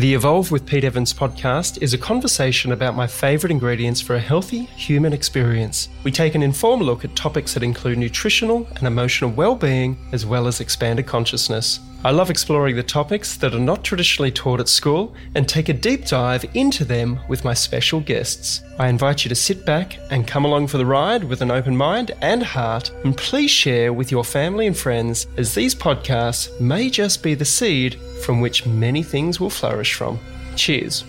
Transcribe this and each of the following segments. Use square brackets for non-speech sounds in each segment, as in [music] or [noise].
The Evolve with Pete Evans podcast is a conversation about my favourite ingredients for a healthy human experience. We take an informal look at topics that include nutritional and emotional well-being as well as expanded consciousness. I love exploring the topics that are not traditionally taught at school and take a deep dive into them with my special guests. I invite you to sit back and come along for the ride with an open mind and heart, and please share with your family and friends as these podcasts may just be the seed from which many things will flourish from. Cheers.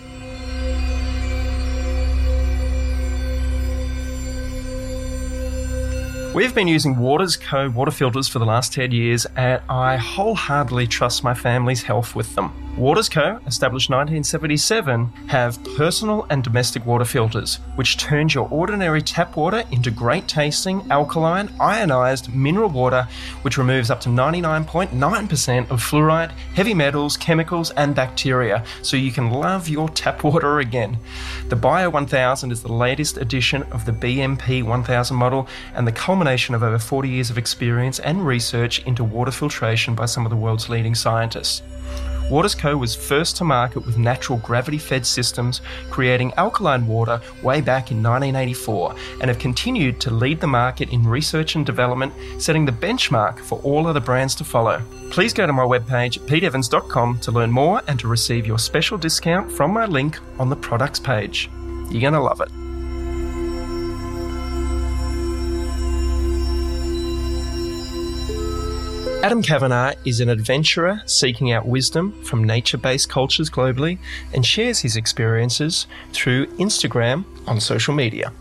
We've been using Waters Co. water filters for the last 10 years, and I wholeheartedly trust my family's health with them. Waters Co., established 1977, have personal and domestic water filters, which turns your ordinary tap water into great tasting, alkaline, ionized mineral water, which removes up to 99.9% of fluoride, heavy metals, chemicals, and bacteria, so you can love your tap water again. The Bio 1000 is the latest edition of the BMP 1000 model and the culmination of over 40 years of experience and research into water filtration by some of the world's leading scientists. Waters Co. was first to market with natural gravity fed systems, creating alkaline water way back in 1984, and have continued to lead the market in research and development, setting the benchmark for all other brands to follow. Please go to my webpage, peteevans.com, to learn more and to receive your special discount from my link on the products page. You're going to love it. Adam Kavanagh is an adventurer seeking out wisdom from nature based cultures globally and shares his experiences through Instagram on social media.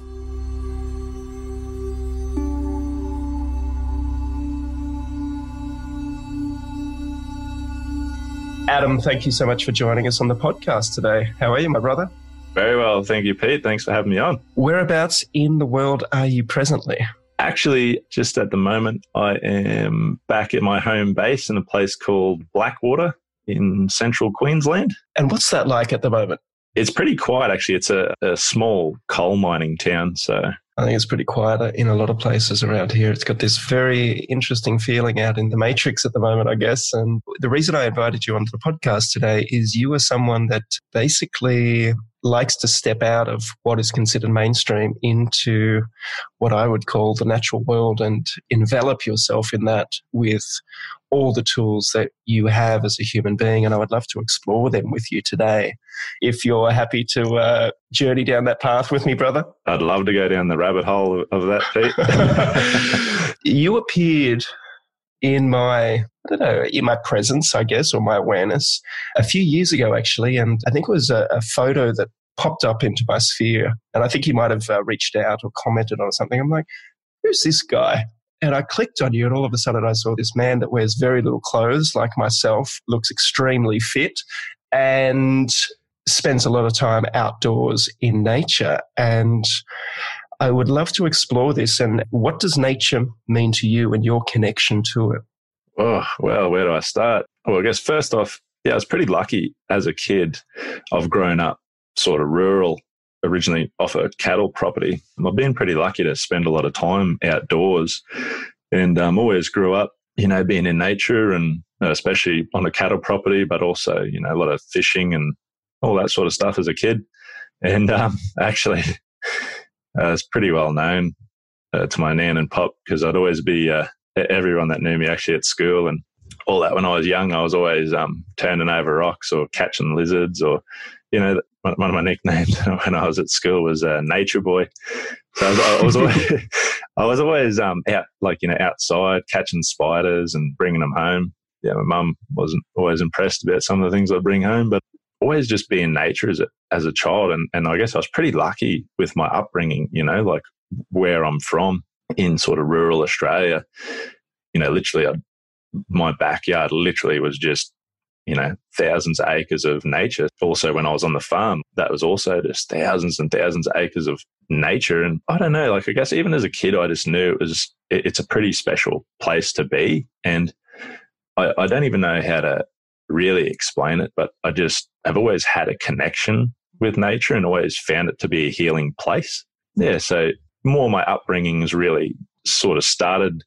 Adam, thank you so much for joining us on the podcast today. How are you, my brother? Very well. Thank you, Pete. Thanks for having me on. Whereabouts in the world are you presently? Actually, just at the moment, I am back at my home base in a place called Blackwater in central Queensland. And what's that like at the moment? It's pretty quiet, actually. It's a, a small coal mining town. So I think it's pretty quiet in a lot of places around here. It's got this very interesting feeling out in the matrix at the moment, I guess. And the reason I invited you onto the podcast today is you are someone that basically likes to step out of what is considered mainstream into what I would call the natural world and envelop yourself in that with all the tools that you have as a human being. And I would love to explore them with you today. If you're happy to uh, journey down that path with me, brother. I'd love to go down the rabbit hole of that, Pete. [laughs] you appeared in my I don't know in my presence, I guess, or my awareness a few years ago, actually, and I think it was a, a photo that popped up into my sphere, and I think he might have uh, reached out or commented on something. I'm like, who's this guy? And I clicked on you, and all of a sudden I saw this man that wears very little clothes, like myself, looks extremely fit, and spends a lot of time outdoors in nature. And I would love to explore this. And what does nature mean to you and your connection to it? Oh, well, where do I start? Well, I guess first off, yeah, I was pretty lucky as a kid. I've grown up sort of rural, originally off a cattle property. And I've been pretty lucky to spend a lot of time outdoors and um, always grew up, you know, being in nature and especially on a cattle property, but also, you know, a lot of fishing and all that sort of stuff as a kid. And um, [laughs] actually, uh, it's pretty well known uh, to my nan and pop because I'd always be uh, everyone that knew me actually at school and all that. When I was young, I was always um, turning over rocks or catching lizards or, you know, one of my nicknames [laughs] when I was at school was uh, Nature Boy. So I was, I was always, [laughs] I was always um, out, like you know, outside catching spiders and bringing them home. Yeah, my mum wasn't always impressed about some of the things I'd bring home, but always just be in nature as a, as a child. And, and I guess I was pretty lucky with my upbringing, you know, like where I'm from in sort of rural Australia. You know, literally, I, my backyard literally was just, you know, thousands of acres of nature. Also, when I was on the farm, that was also just thousands and thousands of acres of nature. And I don't know, like, I guess even as a kid, I just knew it was, it, it's a pretty special place to be. And I, I don't even know how to really explain it, but I just have always had a connection with nature and always found it to be a healing place. Yeah, so more my upbringing has really sort of started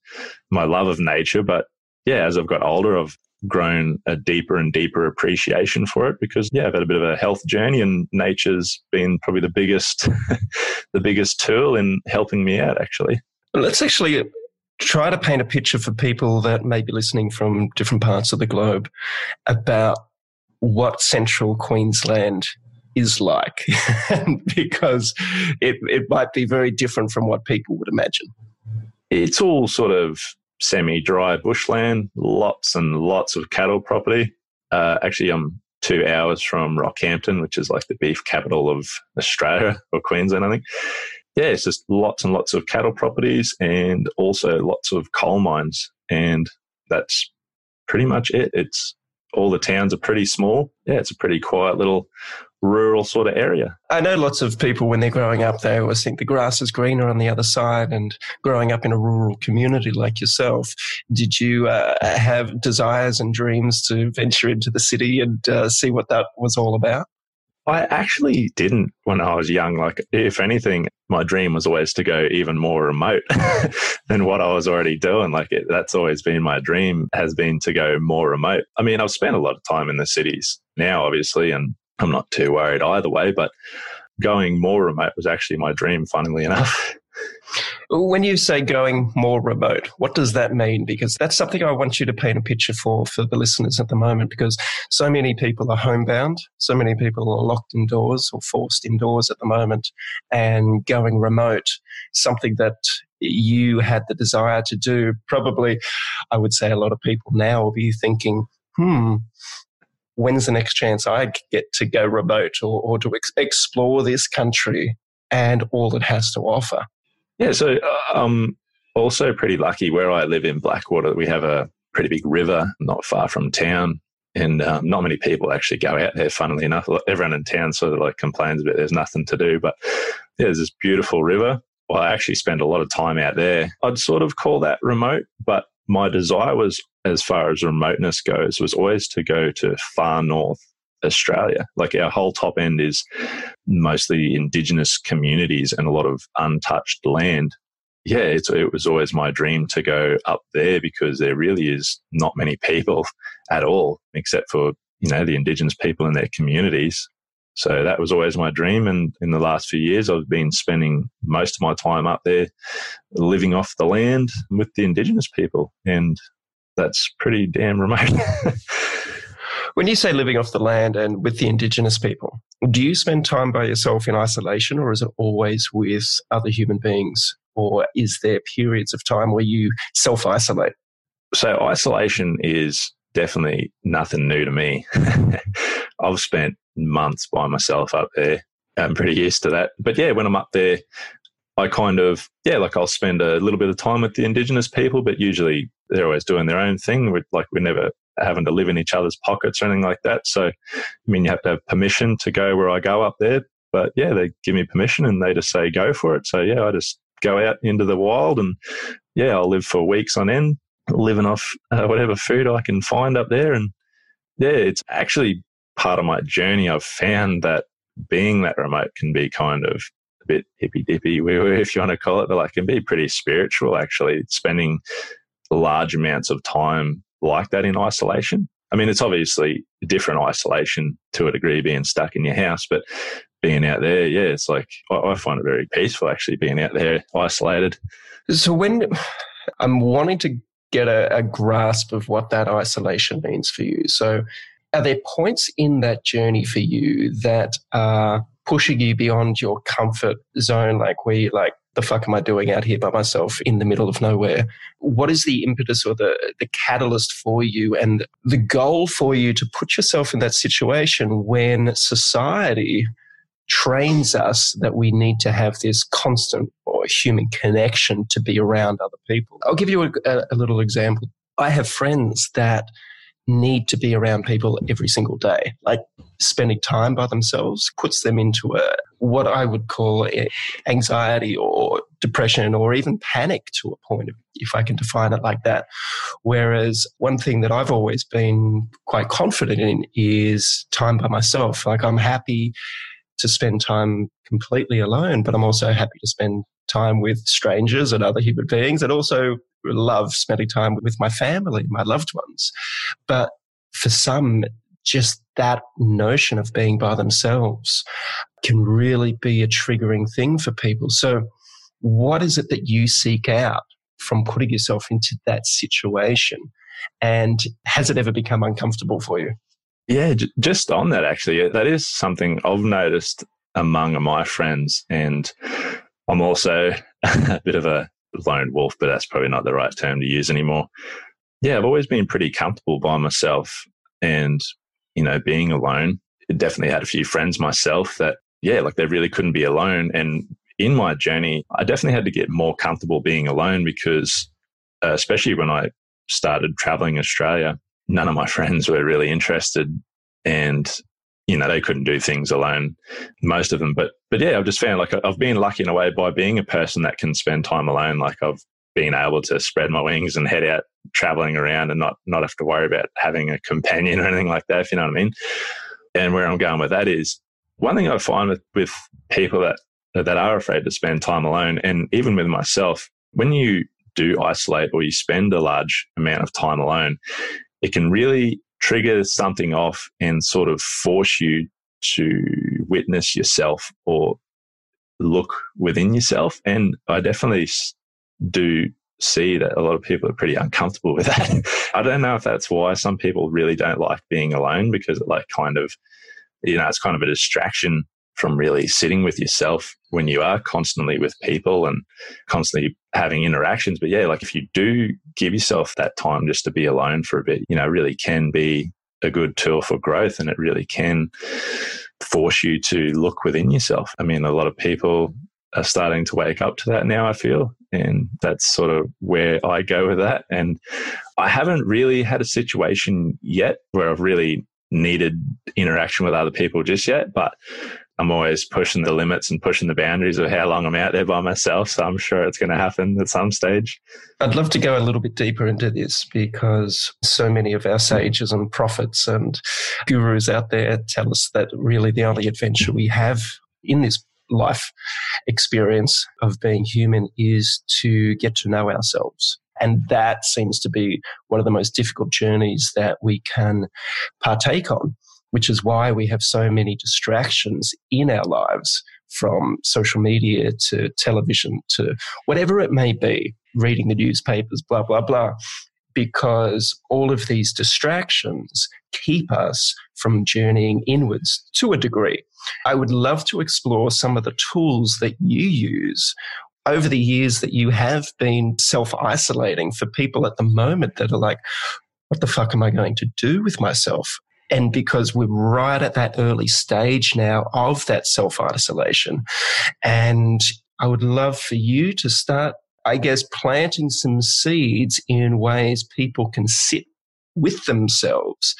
my love of nature. But yeah, as I've got older, I've grown a deeper and deeper appreciation for it because yeah, I've had a bit of a health journey and nature's been probably the biggest [laughs] the biggest tool in helping me out actually. Let's actually try to paint a picture for people that may be listening from different parts of the globe about what central Queensland is like [laughs] because it, it might be very different from what people would imagine. It's all sort of semi dry bushland, lots and lots of cattle property. Uh, actually, I'm two hours from Rockhampton, which is like the beef capital of Australia [laughs] or Queensland, I think. Yeah, it's just lots and lots of cattle properties and also lots of coal mines. And that's pretty much it. It's all the towns are pretty small. Yeah, it's a pretty quiet little rural sort of area. I know lots of people when they're growing up, they always think the grass is greener on the other side. And growing up in a rural community like yourself, did you uh, have desires and dreams to venture into the city and uh, see what that was all about? I actually didn't when I was young. Like, if anything, my dream was always to go even more remote [laughs] than what I was already doing. Like, it, that's always been my dream, has been to go more remote. I mean, I've spent a lot of time in the cities now, obviously, and I'm not too worried either way, but going more remote was actually my dream, funnily [laughs] enough. When you say going more remote, what does that mean? Because that's something I want you to paint a picture for for the listeners at the moment. Because so many people are homebound, so many people are locked indoors or forced indoors at the moment, and going remote, something that you had the desire to do. Probably, I would say a lot of people now will be thinking, hmm, when's the next chance I get to go remote or, or to ex- explore this country and all it has to offer? Yeah, so uh, I'm also pretty lucky where I live in Blackwater. We have a pretty big river not far from town. And um, not many people actually go out there, funnily enough. Everyone in town sort of like complains about there's nothing to do. But yeah, there's this beautiful river. Well, I actually spend a lot of time out there. I'd sort of call that remote, but my desire was, as far as remoteness goes, was always to go to far north Australia. Like our whole top end is mostly indigenous communities and a lot of untouched land. Yeah, it was always my dream to go up there because there really is not many people at all, except for you know the indigenous people in their communities. So that was always my dream. And in the last few years, I've been spending most of my time up there living off the land with the indigenous people. And that's pretty damn remote. [laughs] when you say living off the land and with the indigenous people, do you spend time by yourself in isolation or is it always with other human beings? Or is there periods of time where you self isolate? So, isolation is definitely nothing new to me. [laughs] I've spent months by myself up there. I'm pretty used to that. But yeah, when I'm up there, I kind of, yeah, like I'll spend a little bit of time with the Indigenous people, but usually they're always doing their own thing. We're, like we're never having to live in each other's pockets or anything like that. So, I mean, you have to have permission to go where I go up there. But yeah, they give me permission and they just say go for it. So yeah, I just go out into the wild and yeah, I'll live for weeks on end, living off uh, whatever food I can find up there. And yeah, it's actually part of my journey, I've found that being that remote can be kind of a bit hippy dippy, [laughs] if you want to call it, but like can be pretty spiritual actually, spending large amounts of time like that in isolation. I mean, it's obviously different isolation to a degree being stuck in your house, but being out there, yeah, it's like I, find it very peaceful actually being out there isolated. So when I'm wanting to get a, a grasp of what that isolation means for you, so are there points in that journey for you that are pushing you beyond your comfort zone, like where you're like, the fuck am I doing out here by myself in the middle of nowhere? What is the impetus or the, the catalyst for you and the goal for you to put yourself in that situation when society trains us that we need to have this constant or human connection to be around other people? I'll give you a, a little example. I have friends that need to be around people every single day. Like spending time by themselves puts them into a what I would call anxiety or depression or even panic to a point, if I can define it like that. Whereas one thing that I've always been quite confident in is time by myself. Like I'm happy to spend time completely alone, but I'm also happy to spend time with strangers and other human beings and also love spending time with my family, my loved ones. But for some, just that notion of being by themselves can really be a triggering thing for people. So, what is it that you seek out from putting yourself into that situation? And has it ever become uncomfortable for you? Yeah, just on that, actually, that is something I've noticed among my friends. And I'm also [laughs] a bit of a lone wolf, but that's probably not the right term to use anymore. Yeah, I've always been pretty comfortable by myself and, you know, being alone. Definitely had a few friends myself that, yeah, like they really couldn't be alone. And in my journey, I definitely had to get more comfortable being alone because, uh, especially when I started traveling Australia, none of my [laughs] friends were really interested and you know they couldn't do things alone most of them but but yeah i've just found like i've been lucky in a way by being a person that can spend time alone like i've been able to spread my wings and head out traveling around and not not have to worry about having a companion [laughs] or anything like that if you know what i mean and where i'm going with that is one thing i find with with people that that are afraid to spend time alone and even with myself when you do isolate or you spend a large amount of time alone it can really trigger something off and sort of force you to witness yourself or look within yourself. And I definitely do see that a lot of people are pretty uncomfortable [laughs] with that. I don't know if that's why some people really don't like being alone because it like kind of, you know, it's kind of a distraction from really sitting with yourself when you are constantly with people and constantly having interactions. But yeah, like if you do give yourself that time just to be alone for a bit, you know, really can be a good tool for growth and it really can force you to look within yourself. I mean, a lot of people are starting to wake up to that now, I feel. And that's sort of where I go with that. And I haven't really had a situation yet where I've really needed interaction with other people just yet. But I'm always pushing the limits and pushing the boundaries of how long I'm out there by myself. So I'm sure it's going to happen at some stage. I'd love to go a little bit deeper into this because so many of our mm-hmm. sages and prophets and gurus out there tell us that really the only adventure we have in this life experience of being human is to get to know ourselves. And that seems to be one of the most difficult journeys that we can partake on which is why we have so many distractions in our lives from social media to television to whatever it may be, reading the newspapers, blah, blah, blah. Because all of these distractions keep us from journeying inwards to a degree. I would love to explore some of the tools that you use over the years that you have been self isolating for people at the moment that are like, what the fuck am I going to do with myself? And because we're right at that early stage now of that self isolation. And I would love for you to start, I guess, planting some seeds in ways people can sit with themselves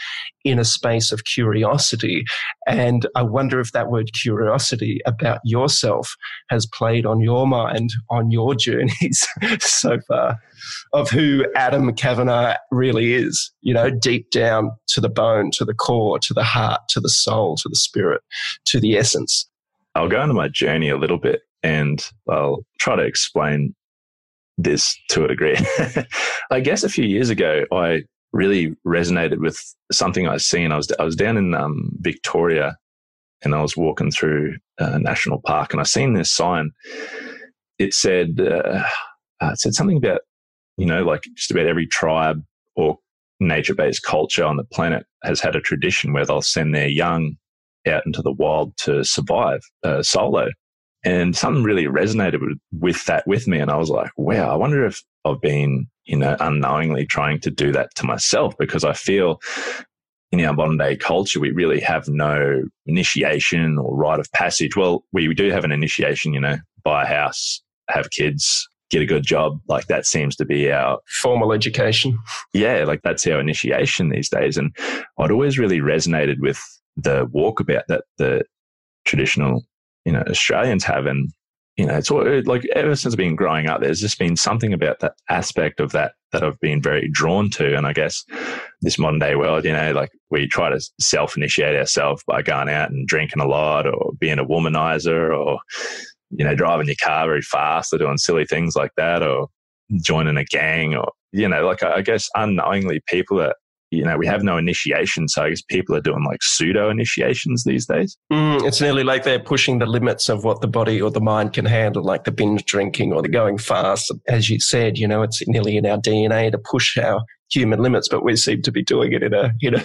in a space of curiosity. And I wonder if that word curiosity about yourself has played on your mind on your [laughs] journeys so far of who Adam Kavanagh really is, you know, deep down to the bone, to the core, to the heart, to the soul, to the spirit, to the essence. I'll go into my journey a little bit and I'll try to explain this to a degree. [laughs] I guess a few years ago, I really resonated with something I seen. I was I was down in um, Victoria, and I was walking through a national park, and I seen this sign. It said uh, uh, it said something about you know like just about every tribe or nature based culture on the planet has had a tradition where they'll send their young out into the wild to survive uh, solo. And something really resonated with, with that with me. And I was like, wow, I wonder if I've been you know, unknowingly trying to do that to myself because I feel in our modern day culture, we really have no initiation or rite of passage. Well, we do have an initiation, you know, buy a house, have kids, get a good job. Like that seems to be our formal education. Yeah, like that's our initiation these days. And I'd always really resonated with the walkabout that the traditional, you know, Australians have. And you know, it's like ever since I've been growing up, there's just been something about that aspect of that that I've been very drawn to. And I guess this modern day world, you know, like we try to self initiate ourselves by going out and drinking a lot or being a womanizer or, you know, driving your car very fast or doing silly things like that or joining a gang or, you know, like I guess unknowingly people are, you know, we have no initiation. So I guess people are doing like pseudo initiations these days. Mm, it's nearly like they're pushing the limits of what the body or the mind can handle, like the binge drinking or the going fast. As you said, you know, it's nearly in our DNA to push our human limits, but we seem to be doing it in a, [laughs] in a,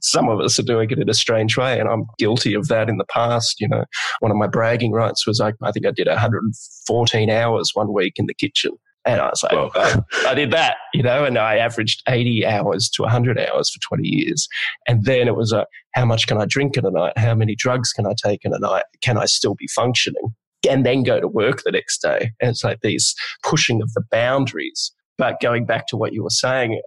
some of us are doing it in a strange way. And I'm guilty of that in the past. You know, one of my bragging rights was I, I think I did 114 hours one week in the kitchen. And I was like, well, oh, I did that, you know, and I averaged 80 hours to 100 hours for 20 years. And then it was a, how much can I drink in a night? How many drugs can I take in a night? Can I still be functioning? And then go to work the next day. And it's like these pushing of the boundaries. But going back to what you were saying,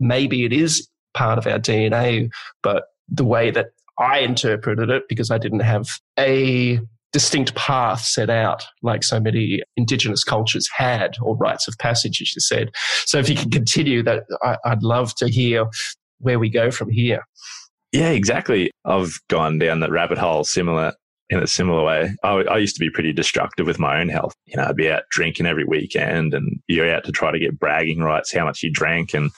maybe it is part of our DNA, but the way that I interpreted it, because I didn't have a distinct path set out like so many indigenous cultures had or rites of passage as you said so if you can continue that i'd love to hear where we go from here yeah exactly i've gone down that rabbit hole similar in a similar way. I, I, used to be pretty destructive with my own health. You know, I'd be out drinking every weekend and you're out to try to get bragging rights, how much you drank. And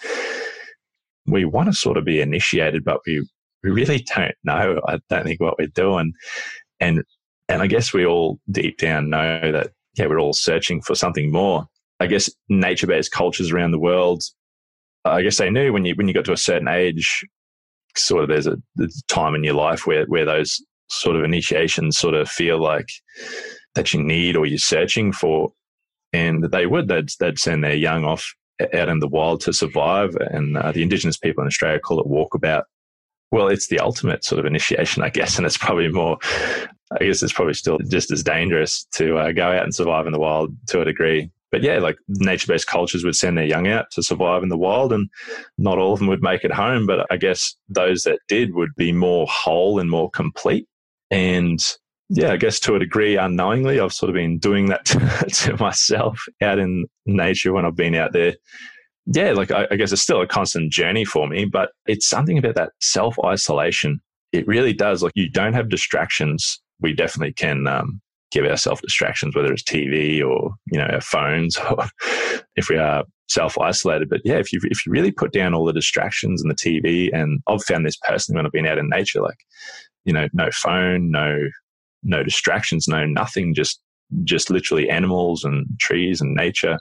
we want to sort of be initiated, but we, we really don't know. I don't think what we're doing. And, and I guess we all deep down know that, yeah, we're all searching for something more. I guess nature based cultures around the world, I guess they knew when you, when you got to a certain age, sort of there's a, there's a time in your life where, where those sort of initiations sort of feel like that you need or you're searching for. And they would, they'd, they'd send their young off out in the wild to survive. And uh, the Indigenous people in Australia call it walkabout. Well, it's the ultimate sort of initiation, I guess. And it's probably more, I guess it's probably still just as dangerous to uh, go out and survive in the wild to a degree. But yeah, like nature based cultures would send their young out to survive in the wild, and not all of them would make it home. But I guess those that did would be more whole and more complete. And yeah, I guess to a degree, unknowingly, I've sort of been doing that [laughs] to, myself out in nature when I've been out there. Yeah, like I, I guess it's still a constant journey for me, but it's something about that self isolation. It really does. Like you don't have distractions. We definitely can um, give ourselves distractions, whether it's TV or you know our phones, [laughs] or if we are self isolated. But yeah, if you if you really put down all the distractions and the TV, and I've found this personally when I've been out in nature, like you know, no phone, no no distractions, no nothing, just just literally animals and trees and nature.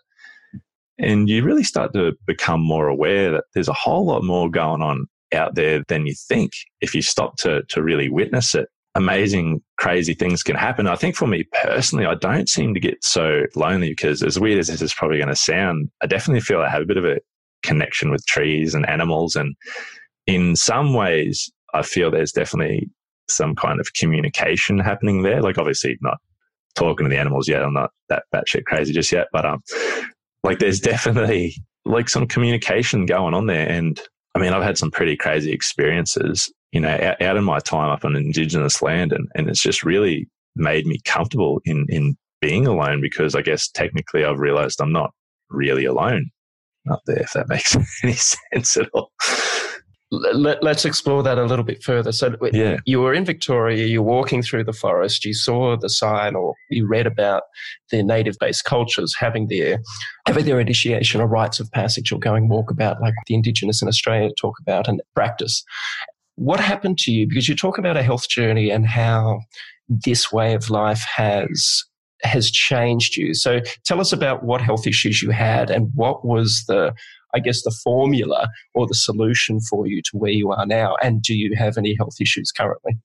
And you really start to become more aware that there's a whole lot more going on out there than you think if you stop to to really witness it. Amazing, crazy things can happen. I think for me personally, I don't seem to get so lonely because, as weird as this is probably going to sound, I definitely feel I have a bit of a connection with trees and animals. And in some ways, I feel there's definitely some kind of communication happening there. Like obviously not talking to the animals yet. I'm not that batshit crazy just yet, but um, like there's definitely like some communication going on there. And I mean, I've had some pretty crazy experiences, you know, out, out in my time up on indigenous land, and and it's just really made me comfortable in in being alone because I guess technically I've realized I'm not really alone up there, if that makes [laughs] any sense at all let, us explore that a little bit further. So, yeah. you were in Victoria, you're walking through the forest, you saw the sign, or you read about their native-based cultures having their having their initiation or rites of passage, or going walkabout, like the Indigenous in Australia talk about and practice. What happened to you? Because you talk about a health journey and how this way of life has has changed you. So, tell us about what health issues you had and what was the I guess, the formula or the solution for you to where you are now? And do you have any health issues currently?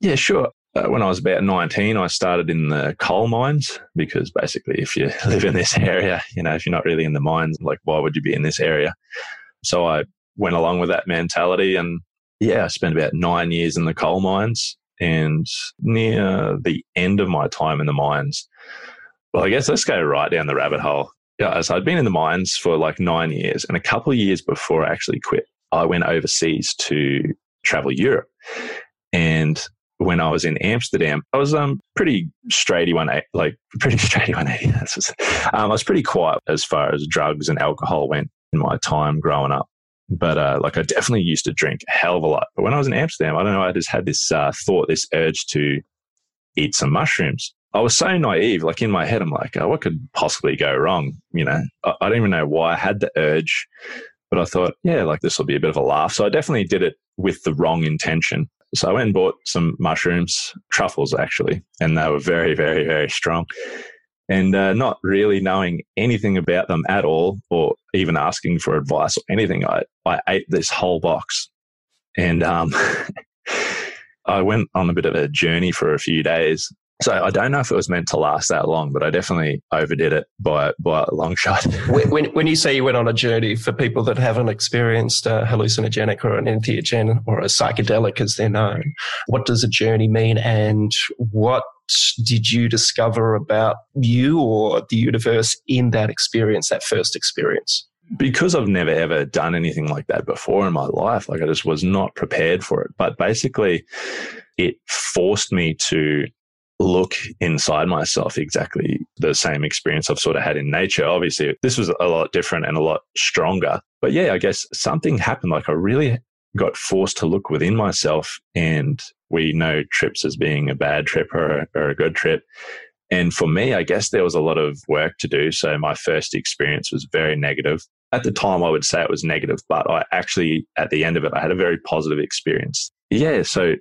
Yeah, sure. Uh, when I was about 19, I started in the coal mines because basically, if you [laughs] live in this area, you know, if you're not really in the mines, like, why would you be in this area? So I went along with that mentality. And yeah, I spent about nine years in the coal mines. And near the end of my time in the mines, well, I guess let's go right down the rabbit hole. Yeah, so I'd been in the mines for like nine years, and a couple of years before I actually quit, I went overseas to travel Europe. And when I was in Amsterdam, I was um pretty straighty one like pretty [laughs] straighty one eighty. [laughs] Um, I was pretty quiet as far as drugs and alcohol went in my time growing up. But uh, like I definitely used to drink a hell of a lot. But when I was in Amsterdam, I don't know, I just had this uh, thought, this urge to eat some mushrooms. I was so naive. Like in my head, I'm like, oh, what could possibly go wrong? You know, I, I don't even know why I had the urge. But I thought, yeah, like this will be a bit of a laugh. So I definitely did it with the wrong intention. So I went and bought some mushrooms, truffles actually, and they were very, very, very strong. And uh, not really knowing anything about them at all, or even asking for advice or anything, I, I ate this whole box. And um, [laughs] I went on a bit of a journey for a few days so I don't know if it was meant to last that long, but I definitely overdid it by by a long [laughs] shot. when, when you say you went on a journey, for people that haven't experienced a hallucinogenic or an entheogen or a psychedelic as they're known, what does a journey mean, and what did you discover about you or the universe in that experience, that first experience? because I've never ever done anything like that before in my life, like I just was not prepared for it. But basically, it forced me to look inside myself exactly the same experience I've sort of had in nature. Obviously, this was a lot different and a lot stronger. But yeah, I guess something happened. Like I really got forced to look within myself. And we know trips as being a bad trip or, or a good trip. And for me, I guess there was a lot of work to do. So my first experience was very negative. At the time, I would say it was negative, but I actually, at the end of it, I had a very positive experience. Yeah. So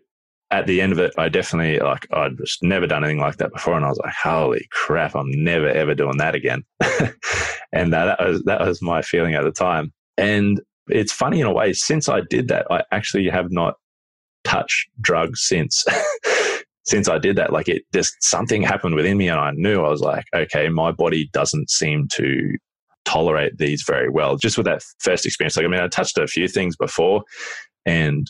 at the end of it, I definitely like I'd just never done anything like that before, and I was like, "Holy crap! I'm never ever doing that again." [laughs] and that, that was that was my feeling at the time. And it's funny in a way. Since I did that, I actually have not touched drugs since. [laughs] since I did that, like it just something happened within me, and I knew I was like, okay, my body doesn't seem to tolerate these very well. Just with that first experience, like I mean, I touched a few things before, and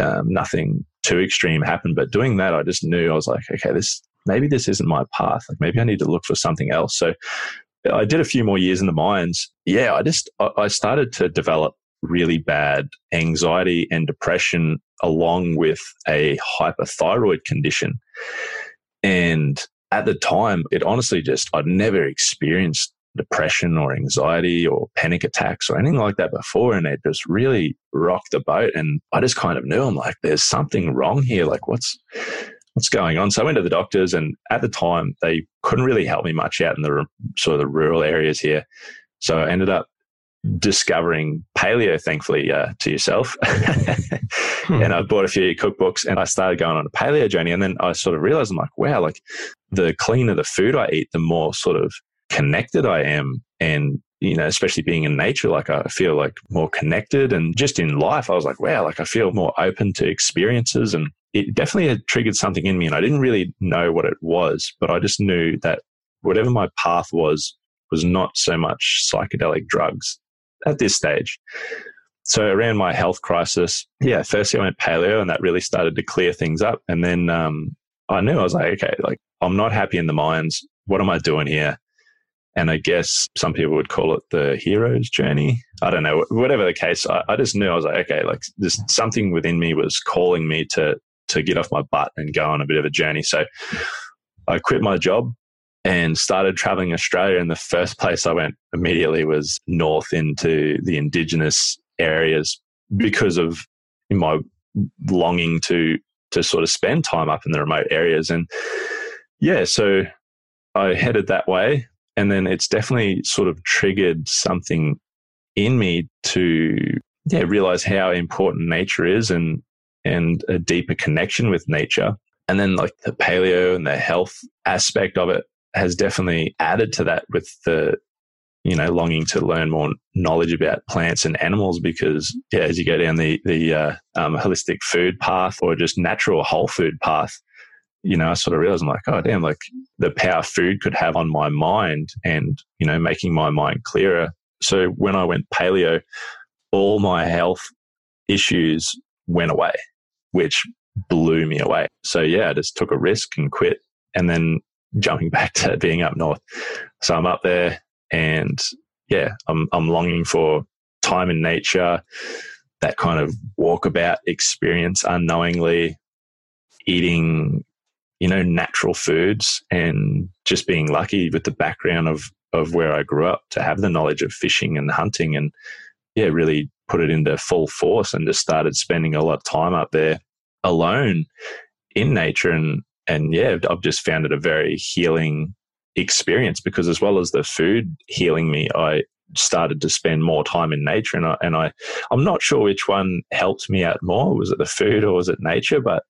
um, nothing too extreme happened. But doing that, I just knew I was like, okay, this maybe this isn't my path. Like maybe I need to look for something else. So I did a few more years in the mines. Yeah, I just I started to develop really bad anxiety and depression along with a hyperthyroid condition. And at the time, it honestly just, I'd never experienced depression or anxiety or panic attacks or anything like that before. And it just really rocked the boat. And I just kind of knew I'm like, there's something wrong here. Like, what's, what's going on? So I went to the doctors, and at the time, they couldn't really help me much out in the sort of the rural areas here. So I ended up discovering paleo, thankfully, uh, to yourself. [laughs] hmm. And I bought a few cookbooks and I started going on a paleo journey. And then I sort of realized I'm like, wow, like the cleaner the food I eat, the more sort of connected I am. And, you know, especially being in nature, like I feel like more connected and just in life, I was like, wow, like I feel more open to experiences. And it definitely had triggered something in me. And I didn't really know what it was, but I just knew that whatever my path was, was not so much psychedelic drugs at this stage. So around my health crisis, yeah, firstly I went paleo and that really started to clear things up. And then um, I knew I was like, okay, like I'm not happy in the mines. What am I doing here? And I guess some people would call it the hero's journey. I don't know. Whatever the case, I, I just knew I was like, okay, like there's something within me was calling me to to get off my butt and go on a bit of a journey. So I quit my job and started traveling Australia. And the first place I went immediately was north into the indigenous areas because of my longing to to sort of spend time up in the remote areas. And yeah, so I headed that way and then it's definitely sort of triggered something in me to yeah realize how important nature is and and a deeper connection with nature and then like the paleo and the health aspect of it has definitely added to that with the you know longing to learn more knowledge about plants and animals because yeah as you go down the the uh, um, holistic food path or just natural whole food path you know, I sort of realized I'm like, oh, damn, like the power food could have on my mind and, you know, making my mind clearer. So when I went paleo, all my health issues went away, which blew me away. So yeah, I just took a risk and quit and then jumping back to being up north. So I'm up there and yeah, I'm, I'm longing for time in nature, that kind of walkabout experience unknowingly, eating you know, natural foods and just being lucky with the background of, of where I grew up to have the knowledge of fishing and hunting and, yeah, really put it into full force and just started spending a lot of time up there alone in nature. And, and yeah, I've just found it a very healing experience because as well as the food healing me, I started to spend more time in nature. And I, and I, I'm not sure which one helped me out more. Was it the food or was it nature? But,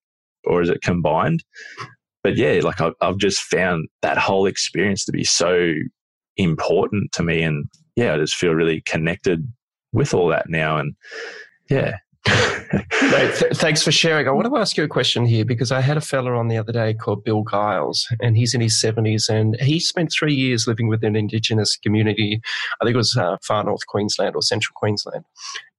or is it combined? But yeah, like I've, I've just found that whole experience to be so important to me. And yeah, I just feel really connected with all that now. And yeah, Th- thanks for sharing. I want to ask you a question here because I had a fella on the other day called Bill Giles, and he's in his 70s, and he spent three years living with an Indigenous community. I think it was uh, far north Queensland or central Queensland.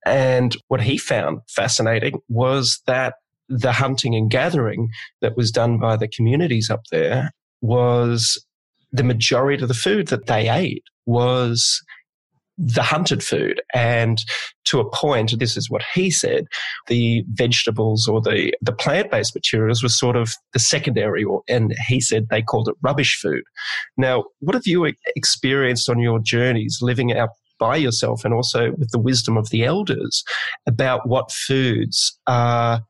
And what he found fascinating was that the hunting and gathering that was done by the communities up there was the majority of the food that they ate was the hunted food. And to a point, this is what he said, the vegetables or the, the plant-based materials was sort of the secondary, or, and he said they called it rubbish food. Now, what have you experienced on your journeys living out by yourself and also with the wisdom of the elders about what foods are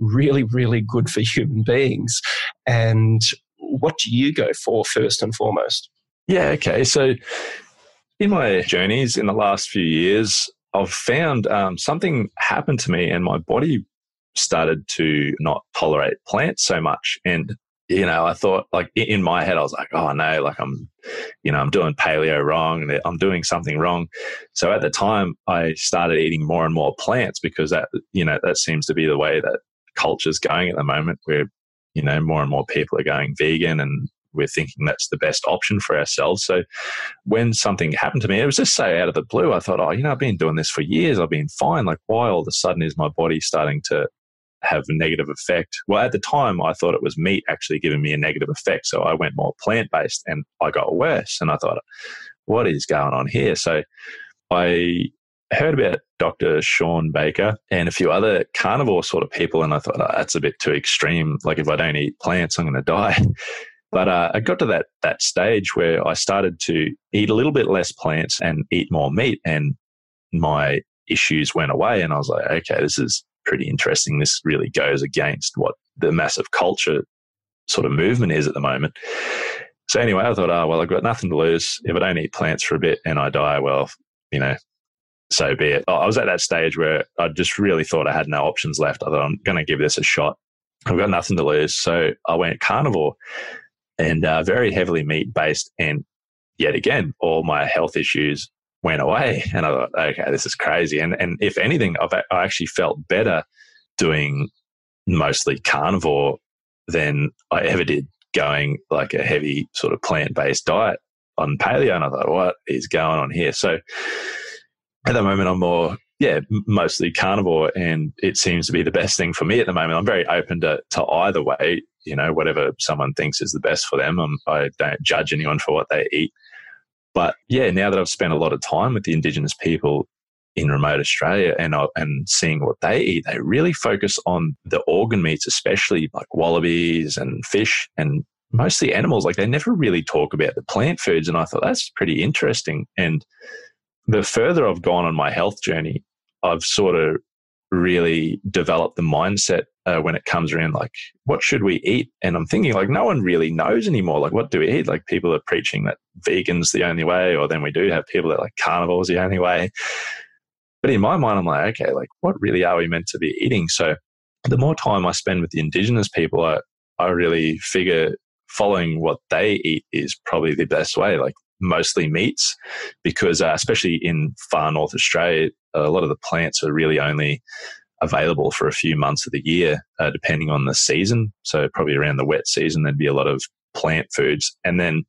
really, really good for human beings? And what do you go for first and foremost? Yeah, okay. So in my journeys in the last few years, I've found um, something happened to me and my body started to not tolerate plants so much. And, you know, I thought like in my head, I was like, oh no, like I'm, you know, I'm doing paleo wrong. I'm doing something wrong. So at the time I started eating more and more plants because that, you know, that seems to be the way that culture's going at the moment where, you know, more and more people are going vegan and we're thinking that's the best option for ourselves. So when something happened to me, it was just so out of the blue. I thought, oh, you know, I've been doing this for years. I've been fine. Like, why all of a sudden is my body starting to have a negative effect? Well, at the time, I thought it was meat actually giving me a negative effect. So I went more plant based and I got worse. And I thought, what is going on here? So I heard about Dr. Shawn Baker and a few other carnivore sort of people. And I thought, oh, that's a bit too extreme. Like, if I don't eat plants, I'm going to die. [laughs] But uh, I got to that that stage where I started to eat a little bit less plants and eat more meat, and my issues went away. And I was like, okay, this is pretty interesting. This really goes against what the massive culture sort of movement is at the moment. So anyway, I thought, oh well, I've got nothing to lose if I don't eat plants for a bit and I die. Well, you know, so be it. I was at that stage where I just really thought I had no options left. I thought I'm going to give this a shot. I've got nothing to lose, so I went carnivore and uh, very heavily meat based. And yet again, all my health issues went away. And I thought, okay, this is crazy. And, and if anything, I've, I actually felt better doing mostly carnivore than I ever did going like a heavy sort of plant based diet on paleo. And I thought, what is going on here? So at the moment, I'm more yeah, mostly carnivore, and it seems to be the best thing for me at the moment. I'm very open to, to either way, you know, whatever someone thinks is the best for them. I'm, I do not judge anyone for what they eat. But yeah, now that I've spent a lot of time with the Indigenous people in remote Australia and uh, and seeing what they eat, they really focus on the organ meats, especially like wallabies and fish and mostly animals. Like they never really talk about the plant foods, and I thought that's pretty interesting. And the further I've gone on my health journey, I've sort of really develop the mindset uh, when it comes around like what should we eat? And i'm thinking like no one really knows anymore like what do we eat? Like people are preaching that vegan's the only way or then we do have people that like carnivore's the only way. But in my mind i'm like okay like what really are we meant to be eating? So the more time i spend with the indigenous people i, I really figure following what they eat is probably the best way. Like mostly meats because uh, especially in far north australia a lot of the plants are really only available for a few months of the year, uh, depending on the season. So, probably around the wet season, there'd be a lot of plant foods. And then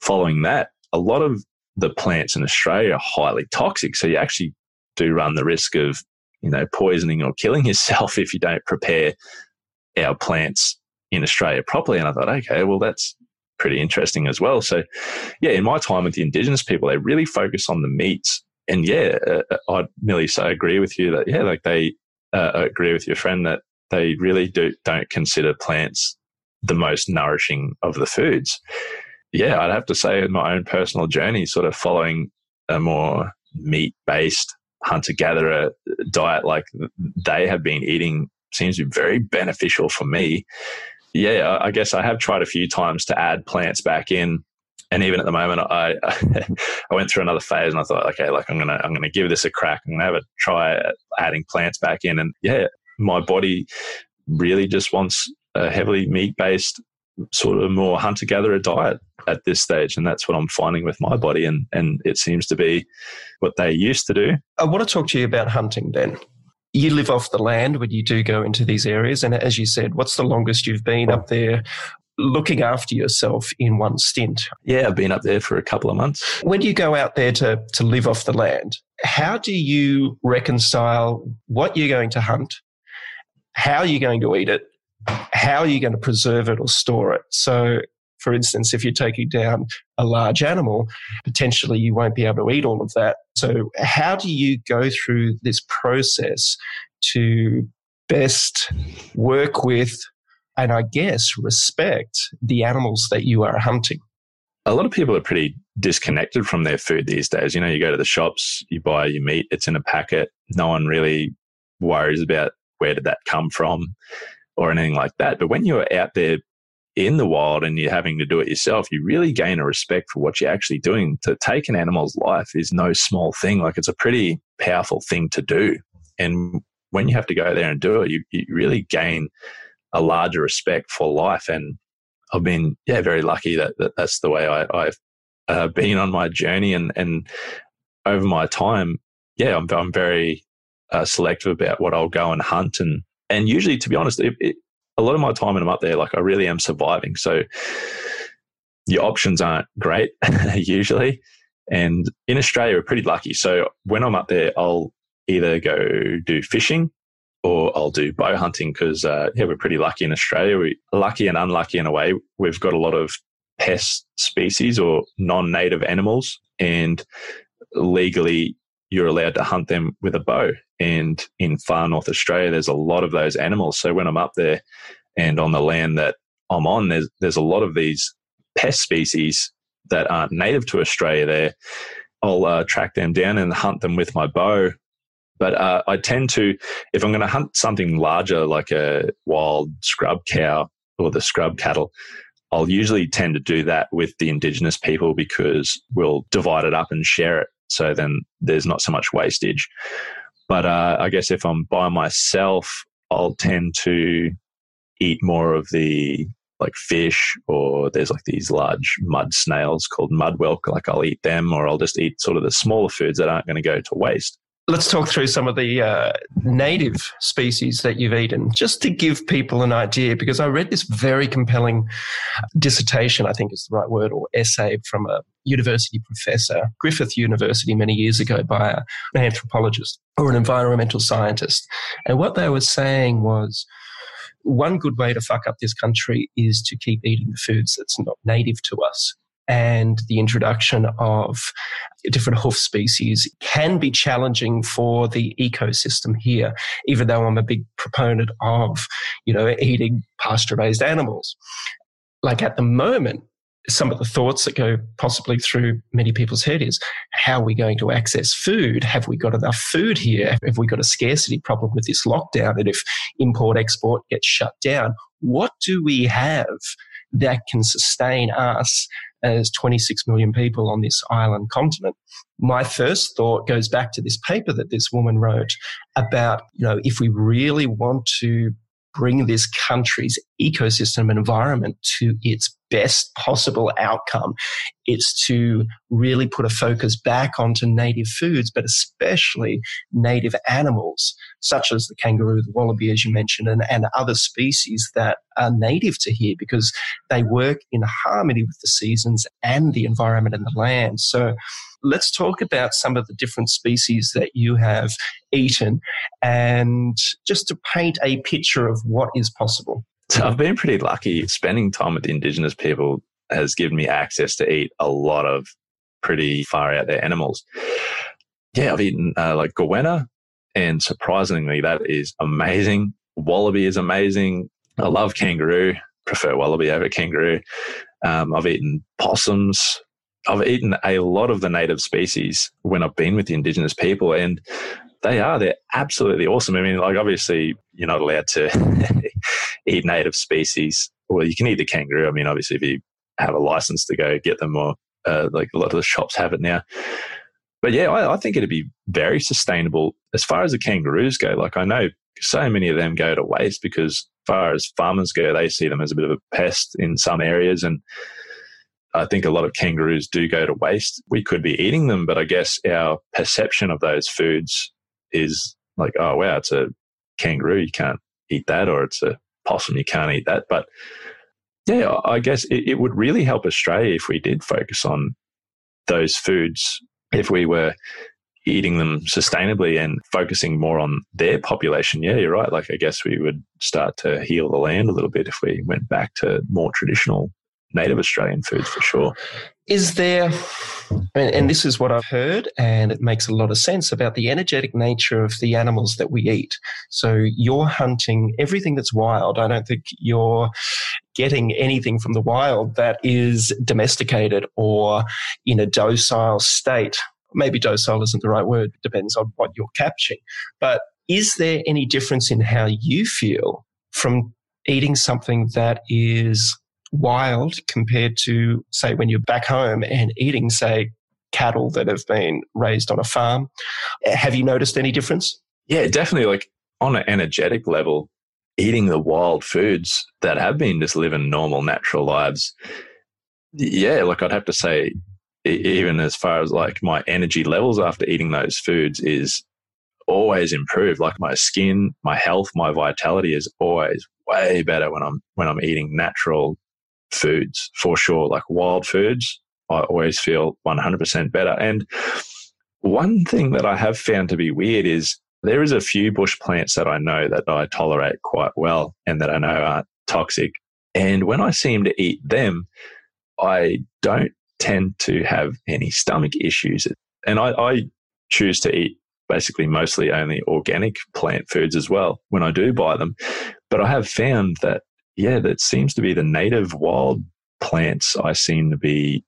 following that, a lot of the plants in Australia are highly toxic. So, you actually do run the risk of, you know, poisoning or killing [laughs] yourself if you don't prepare our plants in Australia properly. And I thought, okay, well, that's pretty interesting as well. So, yeah, in my time with the Indigenous people, they really focus on the meats and yeah, uh, uh, I'd nearly say agree with you that yeah, like they uh, agree with your friend that they really do don't consider plants the most nourishing of the foods. Yeah, I'd have to say in my own personal journey, sort of following a more meat based hunter gatherer diet like they have been eating seems to be very beneficial for me. Yeah, I guess I have tried a few times to add plants back in and even at the moment, I [laughs] I went through another phase, and I thought, okay, like I'm gonna I'm gonna give this a crack. I'm gonna have a try at adding plants back in, and yeah, my body really just wants a heavily meat based sort of more hunter gatherer diet at this stage and that's what i'm finding with my body and and it seems to be what they used to do i want to talk to you about hunting then you live off the land when you do go into these areas. And as you said what's the longest you've been up there looking after yourself in one stint? Yeah i've been up there for a couple of months. When you go out there to to live off the land how do you reconcile what you're going to hunt how you're going to eat it how are you going to preserve it or store it? So, for instance, if you're taking down a large animal, potentially you won't be able to eat all of that. So, how do you go through this process to best work with and I guess respect the animals that you are hunting? A lot of people are pretty disconnected from their food these days. You know, you go to the shops, you buy your meat, it's in a packet. No one really worries about where did that come from or anything like that. But when you're out there in the wild and you're having to do it yourself, you really gain a respect for what you're actually doing. To take an animal's life is no small thing. Like it's a pretty powerful thing to do. And when you have to go there and do it, you, you really gain a larger respect for life. And I've been, yeah, very lucky that, that that's the way I, have uh, been on my journey. And, and over my time, yeah, I'm, I'm very uh, selective about what I'll go and hunt and and usually, to be honest, it, it, a lot of my time when I'm up there, like I really am surviving. So your options aren't great [laughs] usually. And in Australia, we're pretty lucky. So when I'm up there, I'll either go do fishing or I'll do bow hunting because uh, yeah, we're pretty lucky in Australia. We're lucky and unlucky in a way. We've got a lot of pest species or non-native animals, and legally you're allowed to hunt them with a bow. And in far north Australia, there's a lot of those animals. So when I'm up there and on the land that I'm on, there's there's a lot of these pest species that aren't native to Australia. There, I'll uh, track them down and hunt them with my bow. But uh, I tend to, if I'm going to hunt something larger like a wild scrub cow or the scrub cattle, I'll usually tend to do that with the indigenous people because we'll divide it up and share it. So then there's not so much wastage. But uh, I guess if I'm by myself, I'll tend to eat more of the like fish or there's like these large mud snails called mud whelk. Like I'll eat them or I'll just eat sort of the smaller foods that aren't going to go to waste. Let's talk through some of the uh, native species that you've eaten, just to give people an idea, because I read this very compelling dissertation, I think is the right word, or essay from a university professor, Griffith University, many years ago, by an anthropologist or an environmental scientist. And what they were saying was, one good way to fuck up this country is to keep eating the foods that's not native to us and the introduction of different hoof species can be challenging for the ecosystem here, even though I'm a big proponent of, you know, eating pasture raised animals. Like at the moment, some of the thoughts that go possibly through many people's head is how are we going to access food? Have we got enough food here? Have we got a scarcity problem with this lockdown? And if import export gets shut down, what do we have that can sustain us as 26 million people on this island continent. My first thought goes back to this paper that this woman wrote about, you know, if we really want to bring this country's ecosystem and environment to its best possible outcome. It's to really put a focus back onto native foods, but especially native animals, such as the kangaroo, the wallaby, as you mentioned, and, and other species that are native to here because they work in harmony with the seasons and the environment and the land. So let's talk about some of the different species that you have eaten and just to paint a picture of what is possible. So I've been pretty lucky. Spending time with the Indigenous people has given me access to eat a lot of pretty far out there animals. Yeah, I've eaten uh, like goanna, and surprisingly, that is amazing. Wallaby is amazing. I love kangaroo. Prefer wallaby over kangaroo. Um, I've eaten possums. I've eaten a lot of the native species when I've been with the indigenous people, and they are they're absolutely awesome. I mean, like obviously you're not allowed to [laughs] eat native species. Well, you can eat the kangaroo. I mean, obviously if you have a license to go get them or Uh, like a lot of the shops have it now. But yeah, I, I think it'd be very sustainable as far as the kangaroos go. Like I know so many of them go to waste because as far as farmers go, they see them as a bit of a pest in some areas. And I think a lot of kangaroos do go to waste. We could be eating them, but I guess our perception of those foods is like, oh, wow, it's a kangaroo. You can't eat that. Or it's a possum. You can't eat that. But yeah, I guess it, it would really help Australia if we did focus on those foods, if we were eating them sustainably and focusing more on their population. Yeah, you're right. Like, I guess we would start to heal the land a little bit if we went back to more traditional native Australian foods for sure. Is there, and this is what I've heard, and it makes a lot of sense about the energetic nature of the animals that we eat. So you're hunting everything that's wild. I don't think you're getting anything from the wild that is domesticated or in a docile state. Maybe docile isn't the right word, depends on what you're capturing. But is there any difference in how you feel from eating something that is wild compared to, say, when you're back home and eating, say, cattle that have been raised on a farm. Have you noticed any difference? Yeah, definitely. Like on an energetic level, eating the wild foods that have been just living normal, natural lives. Yeah, like I'd have to say, even as far as like my energy levels after eating those foods is always improved. Like my skin, my health, my vitality is always way better when I'm when I'm eating natural foods for sure, like wild foods. I always feel 100% better. And one thing that I have found to be weird is there is a few bush plants that I know that I tolerate quite well and that I know aren't toxic. And when I seem to eat them, I don't tend to have any stomach issues. And I, I choose to eat basically mostly only organic plant foods as well when I do buy them. But I have found that yeah, that seems to be the native wild plants I seem to be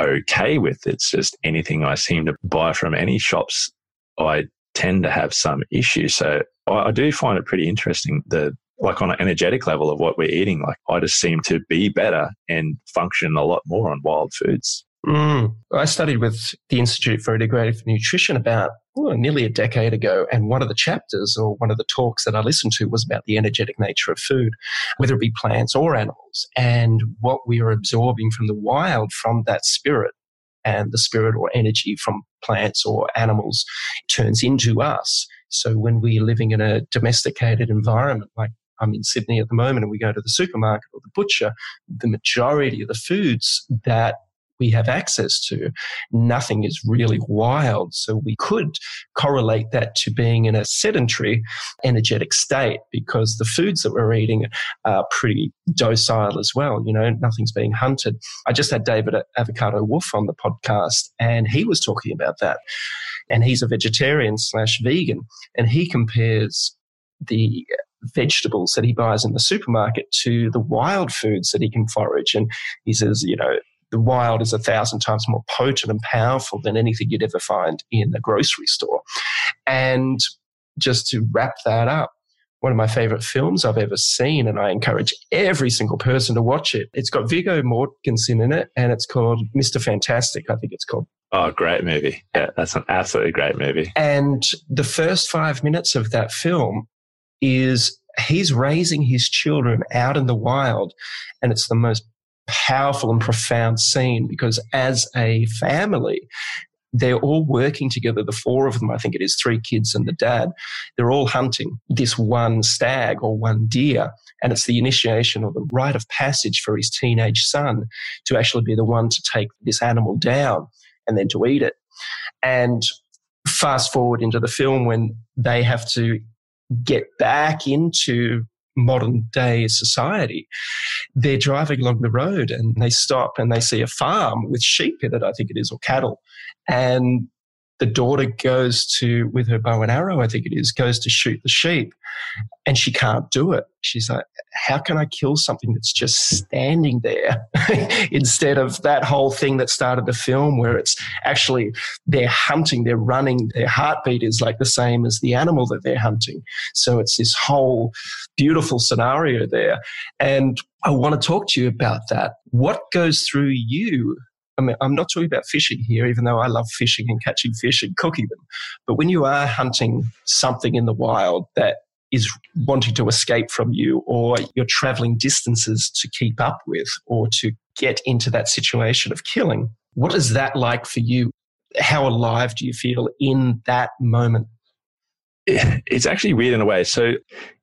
okay with. It's just anything I seem to buy from any shops, I tend to have some issue. So I, do find it pretty interesting. The like on an energetic level of what we're eating, like I just seem to be better and function a lot more on wild foods. Mm. I studied with the Institute for Integrative Nutrition about nearly a decade ago, and one of the chapters or one of the talks that I listened to was about the energetic nature of food, whether it be plants or animals, and what we are absorbing from the wild from that spirit. And the spirit or energy from plants or animals turns into us. So when we're living in a domesticated environment like I'm in Sydney at the moment and we go to the supermarket or the butcher, the majority of the foods that we have access to. Nothing is really wild. So we could correlate that to being in a sedentary, energetic state because the foods that we're eating are pretty docile as well. You know, nothing's being hunted. I just had David uh, Avocado Wolfe on the podcast and he was talking about that. And he's a vegetarian slash vegan and he compares the vegetables that he buys in the supermarket to the wild foods that he can forage. And he says, you know, the wild is a thousand times more potent and powerful than anything you'd ever find in a grocery store. And just to wrap that up, one of my favorite films I've ever seen, and I encourage every single person to watch it. It's got Viggo Mortensen in it, and it's called Mr. Fantastic, I think it's called. Oh, great movie. Yeah, that's an absolutely great movie. And the first five minutes of that film is he's raising his children out in the wild, and it's the most powerful and profound scene because as a family, they're all working together. The four of them, I think it is three kids and the dad, they're all hunting this one stag or one deer. And it's the initiation or the rite of passage for his teenage son to actually be the one to take this animal down and then to eat it. And fast forward into the film when they have to get back into modern day society, they're driving along the road and they stop and they see a farm with sheep in it, I think it is, or cattle. And the daughter goes to, with her bow and arrow, I think it is, goes to shoot the sheep and she can't do it. She's like, how can I kill something that's just standing there [laughs] instead of that whole thing that started the film where it's actually they're hunting, they're running, their heartbeat is like the same as the animal that they're hunting. So it's this whole beautiful scenario there. And I want to talk to you about that. What goes through you I mean, I'm not talking about fishing here, even though I love fishing and catching fish and cooking them. But when you are hunting something in the wild that is wanting to escape from you, or you're traveling distances to keep up with, or to get into that situation of killing, what is that like for you? How alive do you feel in that moment? It's actually weird in a way. So,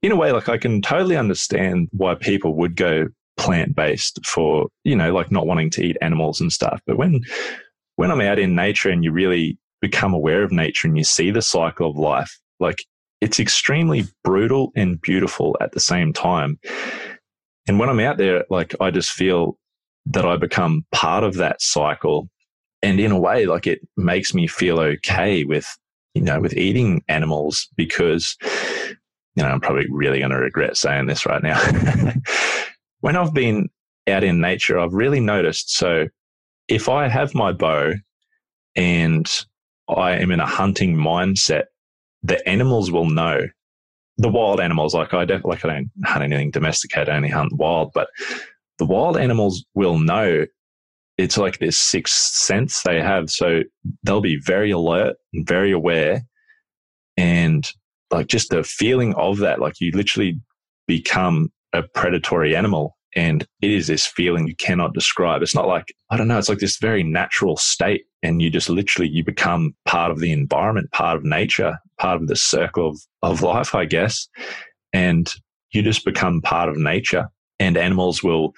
in a way, like I can totally understand why people would go plant based for, you know, like not wanting to eat animals and stuff. But when, when I'm out in nature and you really become aware of nature and you see the cycle of life, like it's extremely brutal and beautiful at the same time. And when I'm out there, like I just feel that I become part of that cycle. And in a way, like it makes me feel okay with, you know, with eating animals because, you know, I'm probably really going to regret saying this right now. [laughs] when I've been out in nature, I've really noticed. So if I have my bow and I am in a hunting mindset, the animals will know. The wild animals, like I don't, like I don't hunt anything domesticated, I only hunt wild, but the wild animals will know. It's like this sixth sense they have. So they'll be very alert and very aware. And like just the feeling of that, like you literally become a predatory animal. And it is this feeling you cannot describe. It's not like, I don't know, it's like this very natural state. And you just literally, you become part of the environment, part of nature, part of the circle of, of life, I guess. And you just become part of nature and animals will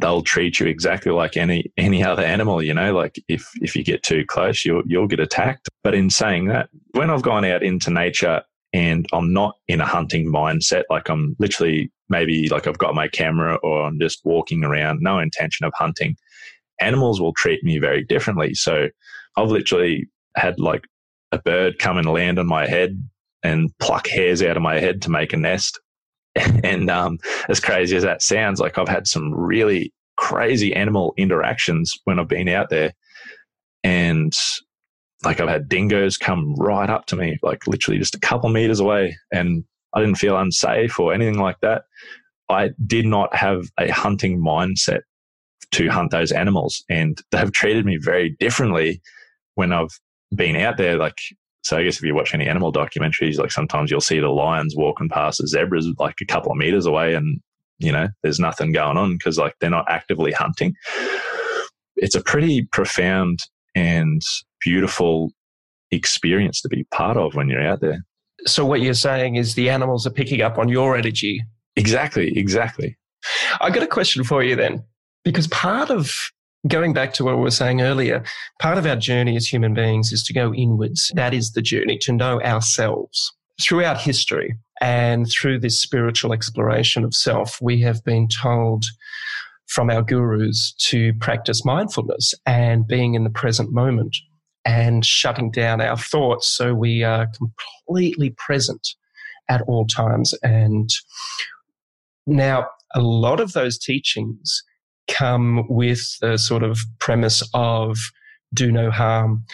they'll treat you exactly like any any other animal you know like if if you get too close you'll you'll get attacked but in saying that when i've gone out into nature and i'm not in a hunting mindset like i'm literally maybe like I've got my camera or I'm just walking around, no intention of hunting, animals will treat me very differently. So I've literally had like a bird come and land on my head and pluck hairs out of my head to make a nest. [laughs] and um, as crazy as that sounds, like I've had some really crazy animal interactions when I've been out there. And like I've had dingoes come right up to me, like literally just a couple meters away. And I didn't feel unsafe or anything like that. I did not have a hunting mindset to hunt those animals and they have treated me very differently when I've been out there. Like, so I guess if you watch any animal documentaries, like sometimes you'll see the lions walking past the zebras like a couple of meters away and, you know, there's nothing going on because like they're not actively hunting. It's a pretty profound and beautiful experience to be part of when you're out there. So what you're saying is the animals are picking up on your energy. Exactly, exactly. I got a question for you then, because part of going back to what we were saying earlier, part of our journey as human beings is to go inwards. That is the journey to know ourselves. Throughout history and through this spiritual exploration of self, we have been told from our gurus to practice mindfulness and being in the present moment and shutting down our thoughts so we are completely present at all times. And now, a lot of those teachings come with the sort of premise of do no harm,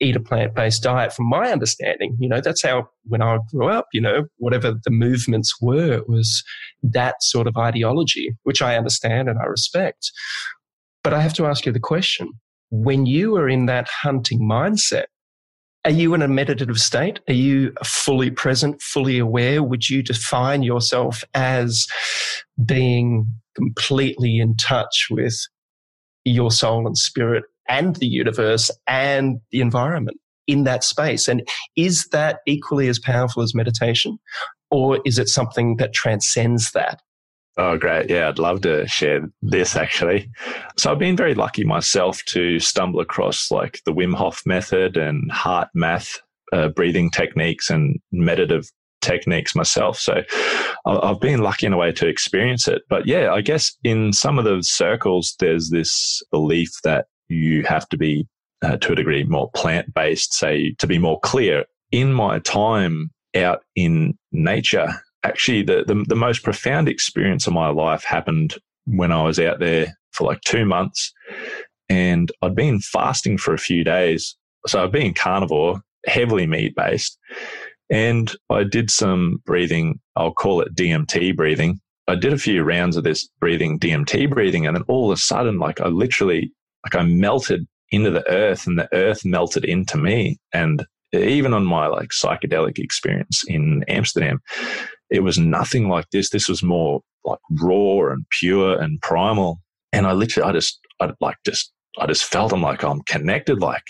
eat a plant based diet. From my understanding, you know, that's how when I grew up, you know, whatever the movements were, it was that sort of ideology, which I understand and I respect. But I have to ask you the question when you are in that hunting mindset, are you in a meditative state? Are you fully present, fully aware? Would you define yourself as being completely in touch with your soul and spirit and the universe and the environment in that space? And is that equally as powerful as meditation? Or is it something that transcends that? Oh, great. Yeah, I'd love to share this actually. So I've been very lucky myself to stumble across like the Wim Hof method and HeartMath uh, breathing techniques and meditative techniques myself. So I've been lucky in a way to experience it. But yeah, I guess in some of the circles, there's this belief that you have to be, uh, to a degree, more plant based, say, to be more clear. In my time out in nature, actually the, the, the most profound experience of my life happened when I was out there for like two months and I'd been fasting for a few days. So I've been carnivore, heavily meat based. And I did some breathing, I'll call it DMT breathing. I did a few rounds of this breathing, DMT breathing, and then all of a sudden, like I literally like I melted into the earth and the earth melted into me. And even on my like psychedelic experience in Amsterdam, it was nothing like this. This was more like raw and pure and primal. And I literally, I just, I like just, I just felt I'm like, I'm connected. Like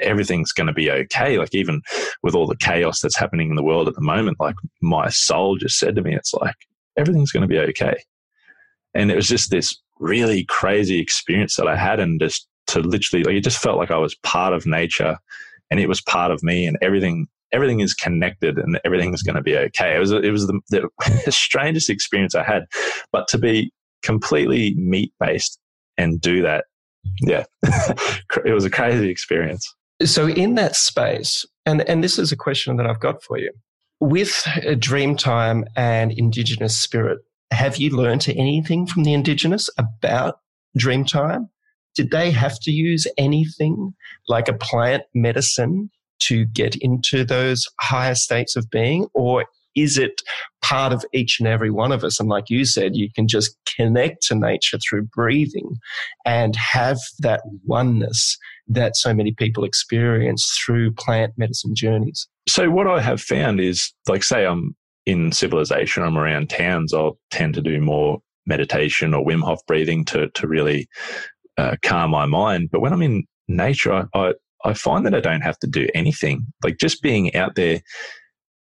everything's going to be okay. Like even with all the chaos that's happening in the world at the moment, like my soul just said to me, it's like everything's going to be okay. And it was just this really crazy experience that I had, and just to literally, like, it just felt like I was part of nature, and it was part of me, and everything. Everything is connected, and everything's going to be okay. It was it was the, the [laughs] strangest experience I had, but to be completely meat based and do that yeah, [laughs] it was a crazy experience. So, in that space, and, and this is a question that I've got for you with Dreamtime and Indigenous spirit, have you learned anything from the Indigenous about Dreamtime? Did they have to use anything like a plant medicine to get into those higher states of being? Or is it part of each and every one of us? And like you said, you can just connect to nature through breathing and have that oneness that so many people experience through plant medicine journeys. So, what I have found is like, say, I'm in civilization, I'm around towns, I'll tend to do more meditation or Wim Hof breathing to, to really uh, calm my mind. But when I'm in nature, I, I, I find that I don't have to do anything. Like just being out there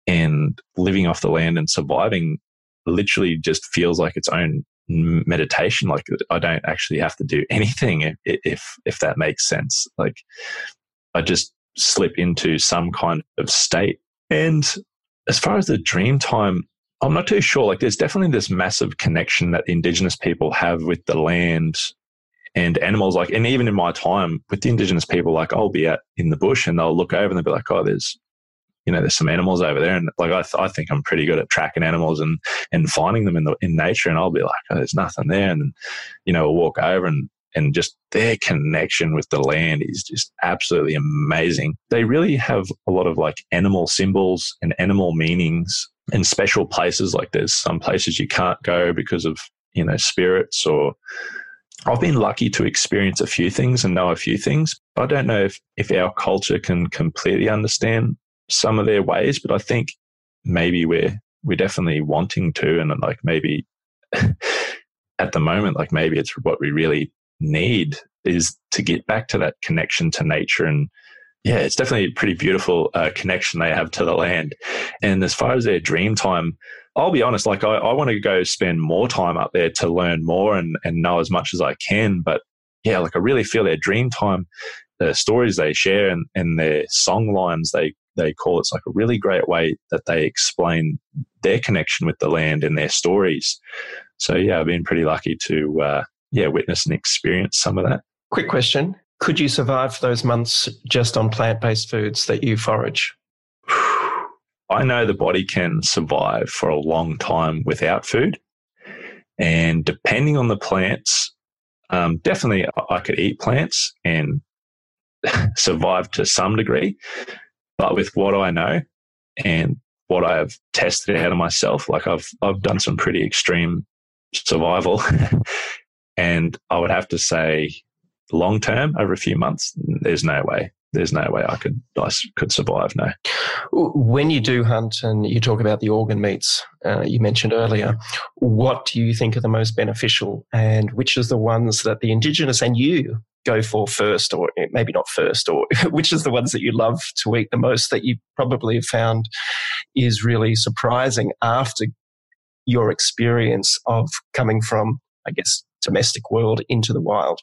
and living off the land and surviving literally just feels like its own meditation. Like i don't actually have to do [laughs] anything if if, that makes sense. Like i just slip into some kind of state. And as far as the dream time i'm not too sure. Like there's definitely this massive connection that indigenous people have with the land and animals like and even in my time with the indigenous people like i'll be out in the bush and they'll look over and they'll be like oh there's you know, there's some animals over there. And like, I, th- I think I'm pretty good at tracking animals and, and finding them in the, in nature. And I'll be like, oh, there's nothing there. And, you know, we'll walk over and, and just their connection with the land is just absolutely amazing. They really have a lot of like animal symbols and animal meanings and special places. Like there's some places you can't go because of, you know, spirits or, I've been lucky to experience a few things and know a few things. I don't know if, if our culture can completely understand some of their ways, but I think maybe we're we're definitely wanting to, and like maybe [laughs] at the moment, like maybe it's what we really need is to get back to that connection to nature and yeah, it's definitely a pretty beautiful uh, connection they have to the land. And as far as their dream time, I'll be honest, like I, I want to go spend more time up there to learn more and, and know as much as I can. But yeah, like I really feel their dream time, the stories they share and, and their song lines they they call it's like a really great way that they explain their connection with the land and their stories. So yeah, I've been pretty lucky to uh, yeah witness and experience some of that. Quick question: Could you survive those months just on plant-based foods that you forage? I know the body can survive for a long time without food, and depending on the plants, um, definitely I could eat plants and [laughs] survive to some degree. But with what I know and what I have tested out of myself, like I've I've done some pretty extreme survival, [laughs] and I would have to say, long term over a few months, there's no way. There's no way I could I could survive. No. When you do hunt and you talk about the organ meats uh, you mentioned earlier, what do you think are the most beneficial, and which is the ones that the indigenous and you go for first, or maybe not first, or [laughs] which is the ones that you love to eat the most that you probably have found is really surprising after your experience of coming from, I guess, domestic world into the wild?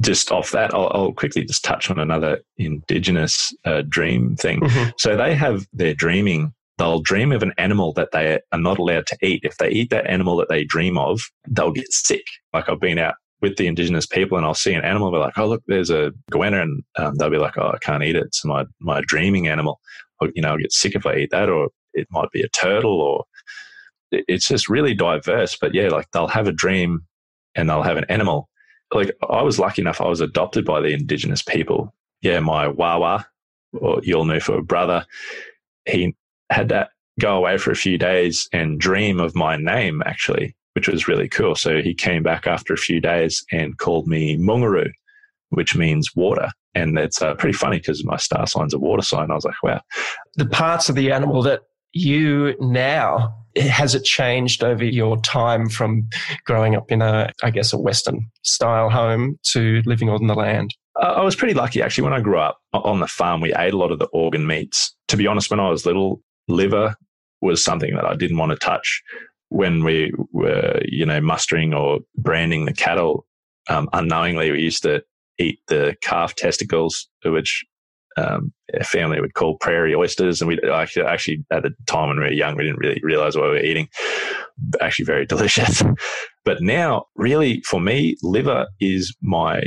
Just off that, I'll, I'll quickly just touch on another indigenous uh, dream thing. Mm-hmm. So they have their dreaming they'll dream of an animal that they are not allowed to eat. If they eat that animal that they dream of, they'll get sick. Like I've been out with the indigenous people and I'll see an animal and be like, oh, look, there's a goanna. And um, they'll be like, oh, I can't eat it. It's my, my dreaming animal. Or, you know, I'll get sick if I eat that. Or it might be a turtle or it's just really diverse. But yeah, like they'll have a dream and they'll have an animal. Like I was lucky enough, I was adopted by the indigenous people. Yeah, my Wawa or Yolnufa brother, he had to go away for a few days and dream of my name actually which was really cool. So he came back after a few days and called me Mungaru, which means water. And it's uh, pretty funny because my star sign's a water sign. I was like, wow. The parts of the animal that you now has it changed over your time from growing up in a, I guess, a Western style home to living on the land? I was pretty lucky actually. When I grew up on the farm, we ate a lot of the organ meats. To be honest, when I was little, liver was something that I didn't want to touch. When we were, you know, mustering or branding the cattle, um, unknowingly we used to eat the calf testicles, which um, family would call prairie oysters. And we actually, actually, at the time when we were young, we didn't really realize what we were eating. Actually, very [laughs] delicious. but now, really, for me, liver is my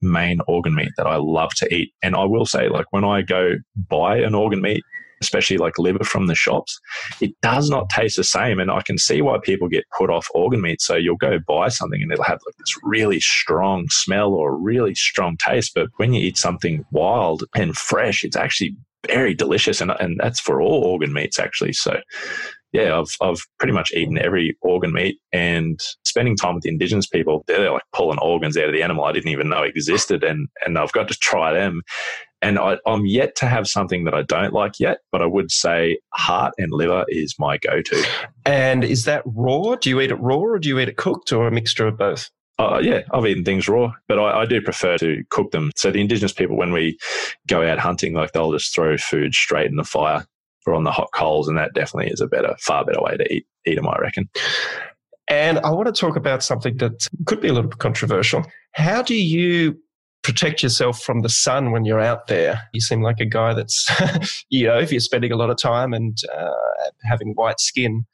main organ meat that I love to eat. And I will say, like, when I go buy an organ meat, especially like liver from the shops, it does not taste the same. And I can see why people get put off organ meat. So you'll go buy something and it'll have like this really strong smell or really strong taste. But when you eat something wild and fresh, it's actually very delicious. And, and that's for all organ meats, actually. So yeah, I've I've pretty much eaten every organ meat and spending time with the indigenous people, they're like pulling organs out of the animal I didn't even know existed and and I've got to try them. And I, am yet to have something that I don't like yet, but I would say heart and liver is my go to. And is that raw? Do you eat it raw or do you eat it cooked or a mixture of both? Uh, yeah, I've eaten things raw, but I, I, do prefer to cook them. So the indigenous people, when we go out hunting, like they'll just throw food straight in the fire or on the hot coals, and that definitely is a better, far better way to eat, eat them, I reckon. And I want to talk about something that could be a little bit controversial. How do you protect yourself from the sun when you're out there. You seem like a guy that's, [laughs] you know, if you're spending a lot of time and uh, having white skin,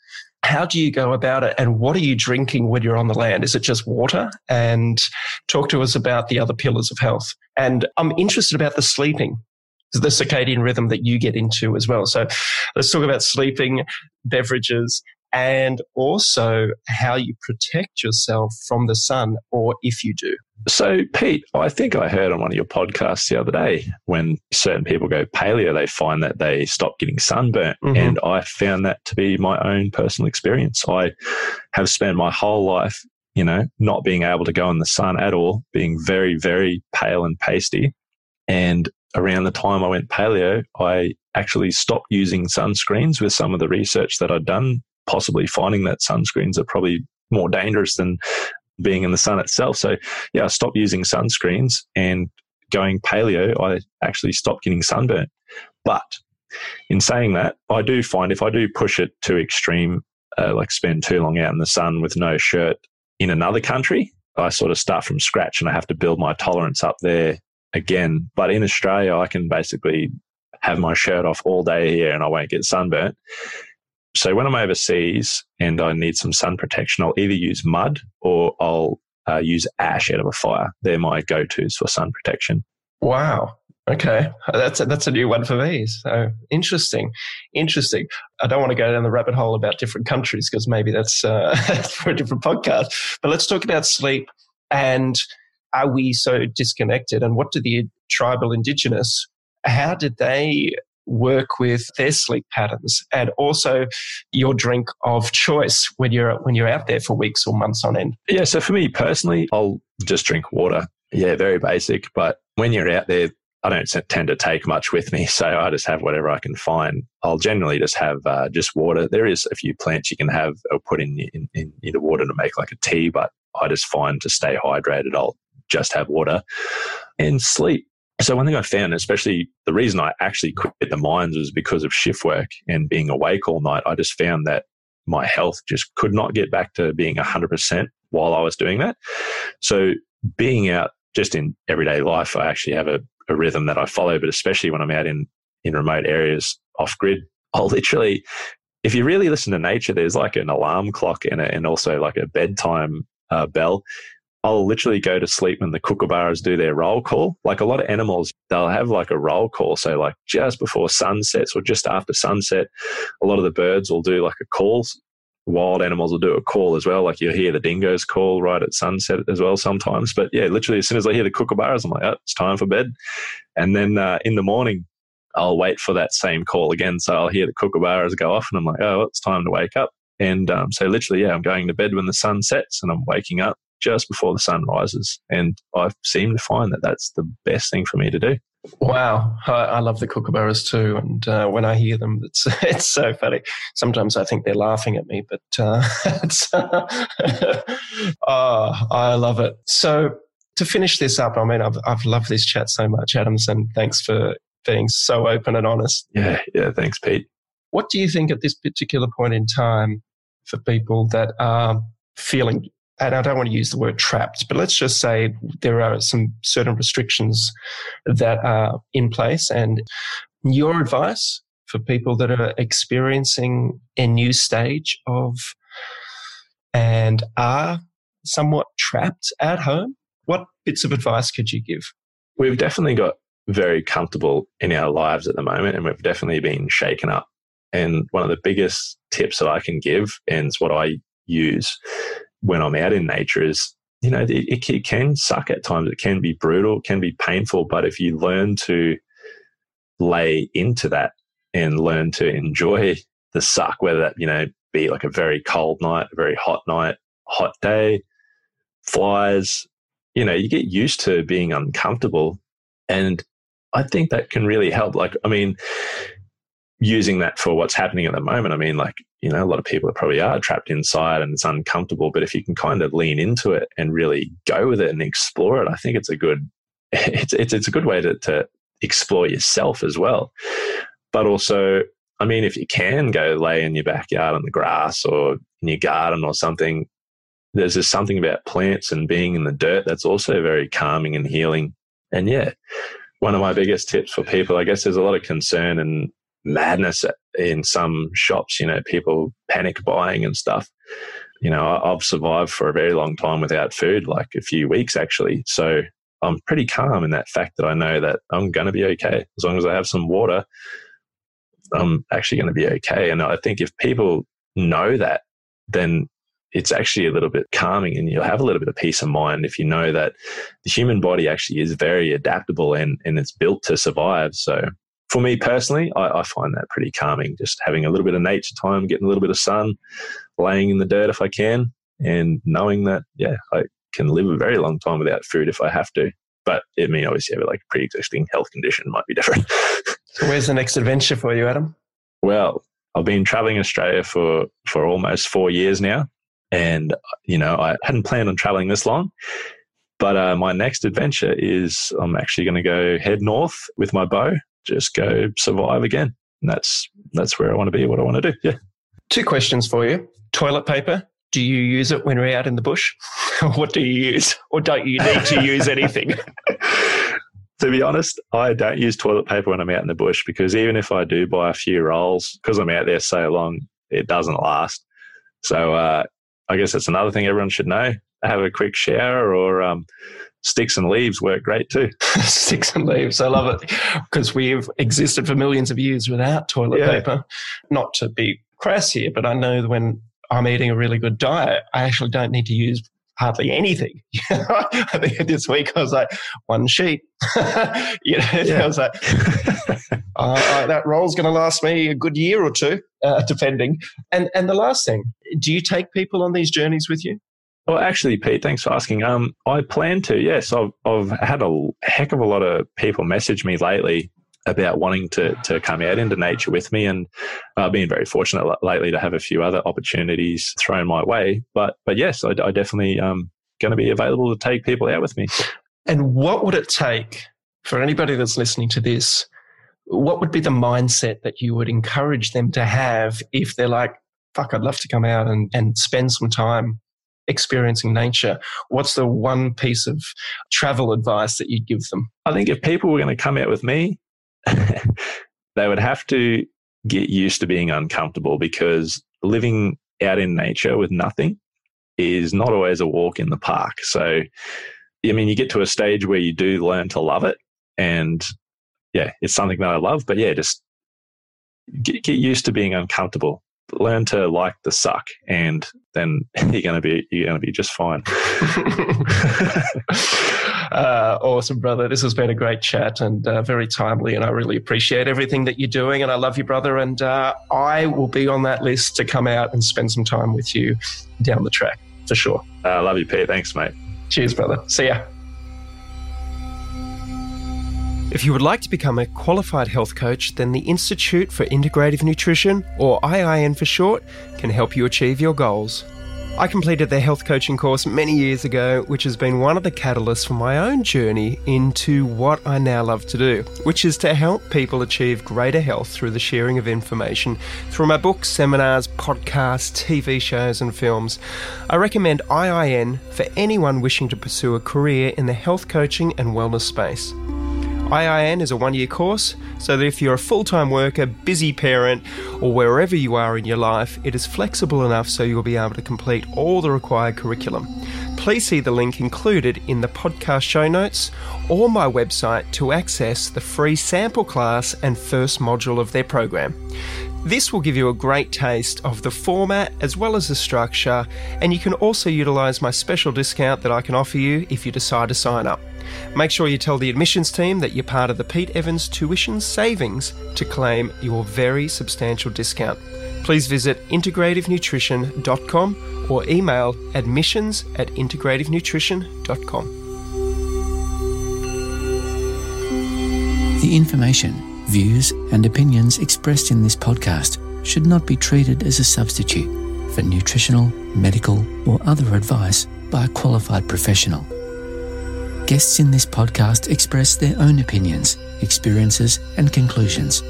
how do you go about it and what are you drinking when you're on the land? Is it just water? And talk to us about the other pillars of health. And I'm interested about the sleeping, the circadian rhythm that you get into as well. So let's talk about sleeping, beverages, and also how you protect yourself from the sun, or if you do. So, Pete, I think I heard on one of your podcasts the other day when certain people go paleo, they find that they stop getting sunburnt. Mm-hmm. And I found that to be my own personal experience. I have spent my whole life, you know, not being able to go in the sun at all, being very, very pale and pasty. And around the time I went paleo, I actually stopped using sunscreens with some of the research that I'd done possibly finding that sunscreens are probably more dangerous than being in the sun itself. So, yeah, I stopped using sunscreens and going paleo, I actually stopped getting sunburnt. But in saying that, I do find if I do push it to extreme, uh, like spend too long out in the sun with no shirt in another country, I sort of start from scratch and I have to build my tolerance up there again. But in Australia, I can basically have my shirt off all day here and I won't get sunburnt. So when I'm overseas and I need some sun protection, I'll either use mud or I'll uh, use ash out of a fire. They're my go-tos for sun protection. Wow. Okay, that's a, that's a new one for me. So interesting, interesting. I don't want to go down the rabbit hole about different countries because maybe that's uh, [laughs] for a different podcast. But let's talk about sleep and are we so disconnected? And what do the tribal indigenous? How did they work with their sleep patterns and also your drink of choice when you're when you're out there for weeks or months on end. Yeah, so for me personally, I'll just drink water. Yeah, very basic, but when you're out there I don't tend to take much with me, [laughs] so I just have whatever I can find. I'll generally just have uh, just water. There is a few plants you can have or put in, in, in, in the water to make like a tea, but I just find to stay hydrated, I'll just have water and sleep. So one thing I found, especially the reason I actually quit the mines was because of shift work and being awake all night. I just found that my health just could not get back to being 100% while I was doing that. So being out just in everyday life, I actually have a, a rhythm that I follow, but especially when I'm out in, in remote areas off grid, [laughs] I'll literally, if you really listen to nature, there's like an alarm clock and, a, and also like a bedtime uh, bell. I'll literally go to sleep when the kookaburras do their roll call. Like a lot of animals, they'll have like a roll call. So like just before sunset or just after sunset, a lot of the birds will do like a call. Wild animals will do a call as well. Like you'll hear the dingoes call right at sunset as well sometimes. But yeah, literally as soon as I hear the kookaburras, I'm like, oh, it's time for bed. And then uh, in the morning, I'll wait for that same call again. So I'll hear the kookaburras go off and I'm like, oh, it's time to wake up. And um, so literally, yeah, I'm going to bed when the sun sets and I'm waking up just before the sun rises. And I seem to find that that's the best thing for me to do. Wow, I, I love the kookaburras too, and uh, when I hear them, [laughs] it's it's so funny. Sometimes I think they're laughing at me, but uh, [laughs] it's, [laughs] oh, I love it. So to finish this up, I mean, I've I've loved this chat so much, Adams, and thanks for being so open and honest. Yeah, yeah, thanks, Pete. What do you think at this particular point in time for people that are feeling and I don't want to use the word trapped, but let's just say there are some certain restrictions that are in place. And your advice for people that are experiencing a new stage of and are somewhat trapped at home, what bits of advice could you give? We've definitely got very comfortable in our lives at the moment, and we've definitely been shaken up. And one of the biggest tips that I can give, and it's what I use, when I'm out in nature is, you know, it, it can suck at times. It can be brutal, it can be painful. But if you learn to lay into that and learn to enjoy the suck, whether that, you know, be like a very cold night, a very hot night, hot day, flies, you know, you get used to being uncomfortable. And I think that can really help. Like, I mean, using that for what's happening at the moment, I mean, like, you know, a lot of people probably are trapped inside and it's uncomfortable. But if you can kind of lean into it and really go with it and explore it, I think it's a good, [laughs] it's, it's, it's a good way to, to explore yourself as well. But also, I mean, if you can go lay in your backyard on the grass or in your garden or something, there's just something about plants and being in the dirt that's also very calming and healing. And yeah, one of my biggest tips for people, I guess there's a lot of concern and madness in some shops, you know, people panic buying and stuff. You know, I've survived for a very long time without food, like a few weeks actually. So I'm pretty calm in that fact that I know that I'm going to be okay. As long as I have some water, I'm actually going to be okay. And I think if people know that, then it's actually a little bit calming and you'll have a little bit of peace of mind if you know that the human body actually is very adaptable and, and it's built to survive. So for me personally, I, I, find that pretty calming. Just having a little bit of nature time, getting a little bit of sun, laying in the dirt if I can, and knowing that, yeah, I can live a very long time without food if I have to. But it mean obviously have like a pre-existing health condition might be different. [laughs] so where's the next adventure for you, Adam? Well, I've been traveling Australia for for almost four years now, and you know I hadn't planned on traveling this long. But uh, my next adventure is I'm actually going to go head north with my bow just go survive again. And that's that's where I want to be, what I want to do. Yeah. Two questions for you. Toilet paper. Do you use it when we're out in the bush? [laughs] what do you use? Or don't you need to use anything? [laughs] to be honest, I don't use toilet paper when I'm out in the bush because even if I do buy a few rolls, because I'm out there so long, it doesn't last. So uh, I guess that's another thing everyone should know. Have a quick shower or um, sticks and leaves work great too. [laughs] sticks and leaves, I love it because we've existed for millions of years without toilet yeah. paper. Not to be crass here, but I know that when I'm eating a really good diet, I actually don't need to use hardly anything. [laughs] I think this week I was like one sheet. [laughs] you know, yeah. I was like, uh, uh, that roll's going to last me a good year or two, uh, depending. And and the last thing, do you take people on these journeys with you? Well, actually, Pete, thanks for asking. Um, I plan to. Yes, I've I've had a heck of a lot of people message me lately about wanting to to come out into nature with me, and I've been very fortunate lately to have a few other opportunities thrown my way. But but yes, I, I definitely um going to be available to take people out with me. And what would it take for anybody that's listening to this? What would be the mindset that you would encourage them to have if they're like, "Fuck, I'd love to come out and and spend some time experiencing nature, what's the one piece of travel advice that you'd give them? I think if people were going to come out with me, [laughs] they would have to get used to being uncomfortable because living out in nature with nothing is not always a walk in the park. So, I mean, you get to a stage where you do learn to love it. And yeah, it's something that I love. But yeah, just get, get used to being uncomfortable learn to like the suck and then [laughs] you're going to be you're going to be just fine [laughs] [laughs] uh, awesome brother this has been a great chat and uh, very timely and i really appreciate everything that you're doing and i love you brother and uh, i will be on that list to come out and spend some time with you down the track for sure. I uh, love you, Pete. Thanks, mate. Cheers, brother. See ya. If you would like to become a qualified health coach, then the Institute for Integrative Nutrition, or IIN for short, can help you achieve your goals. I completed their health coaching course many years ago, which has been one of the catalysts for my own journey into what I now love to do, which is to help people achieve greater health through the sharing of information through my books, seminars, podcasts, TV shows, and films. I recommend IIN for anyone wishing to pursue a career in the health coaching and wellness space. IIN is a one year course, so that if you're a full time worker, busy parent, or wherever you are in your life, it is flexible enough so you'll be able to complete all the required curriculum. Please see the link included in the podcast show notes or my website to access the free sample class and first module of their program. This will give you a great taste of the format as well as the structure, and you can also utilise my special discount that I can offer you if you decide to sign up. Make sure you tell the admissions team that you're part of the Pete Evans Tuition Savings to claim your very substantial discount. Please visit integrativenutrition.com or email admissions at integrativenutrition.com. The information, views, and opinions expressed in this podcast should not be treated as a substitute for nutritional, medical, or other advice by a qualified professional. Guests in this podcast express their own opinions, experiences, and conclusions.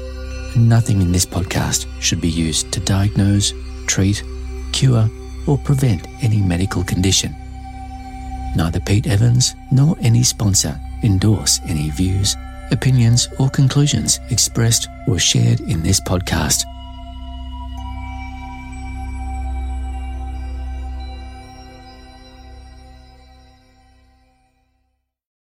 Nothing in this podcast should be used to diagnose, treat, cure, or prevent any medical condition. Neither Pete Evans nor any sponsor endorse any views, opinions, or conclusions expressed or shared in this podcast.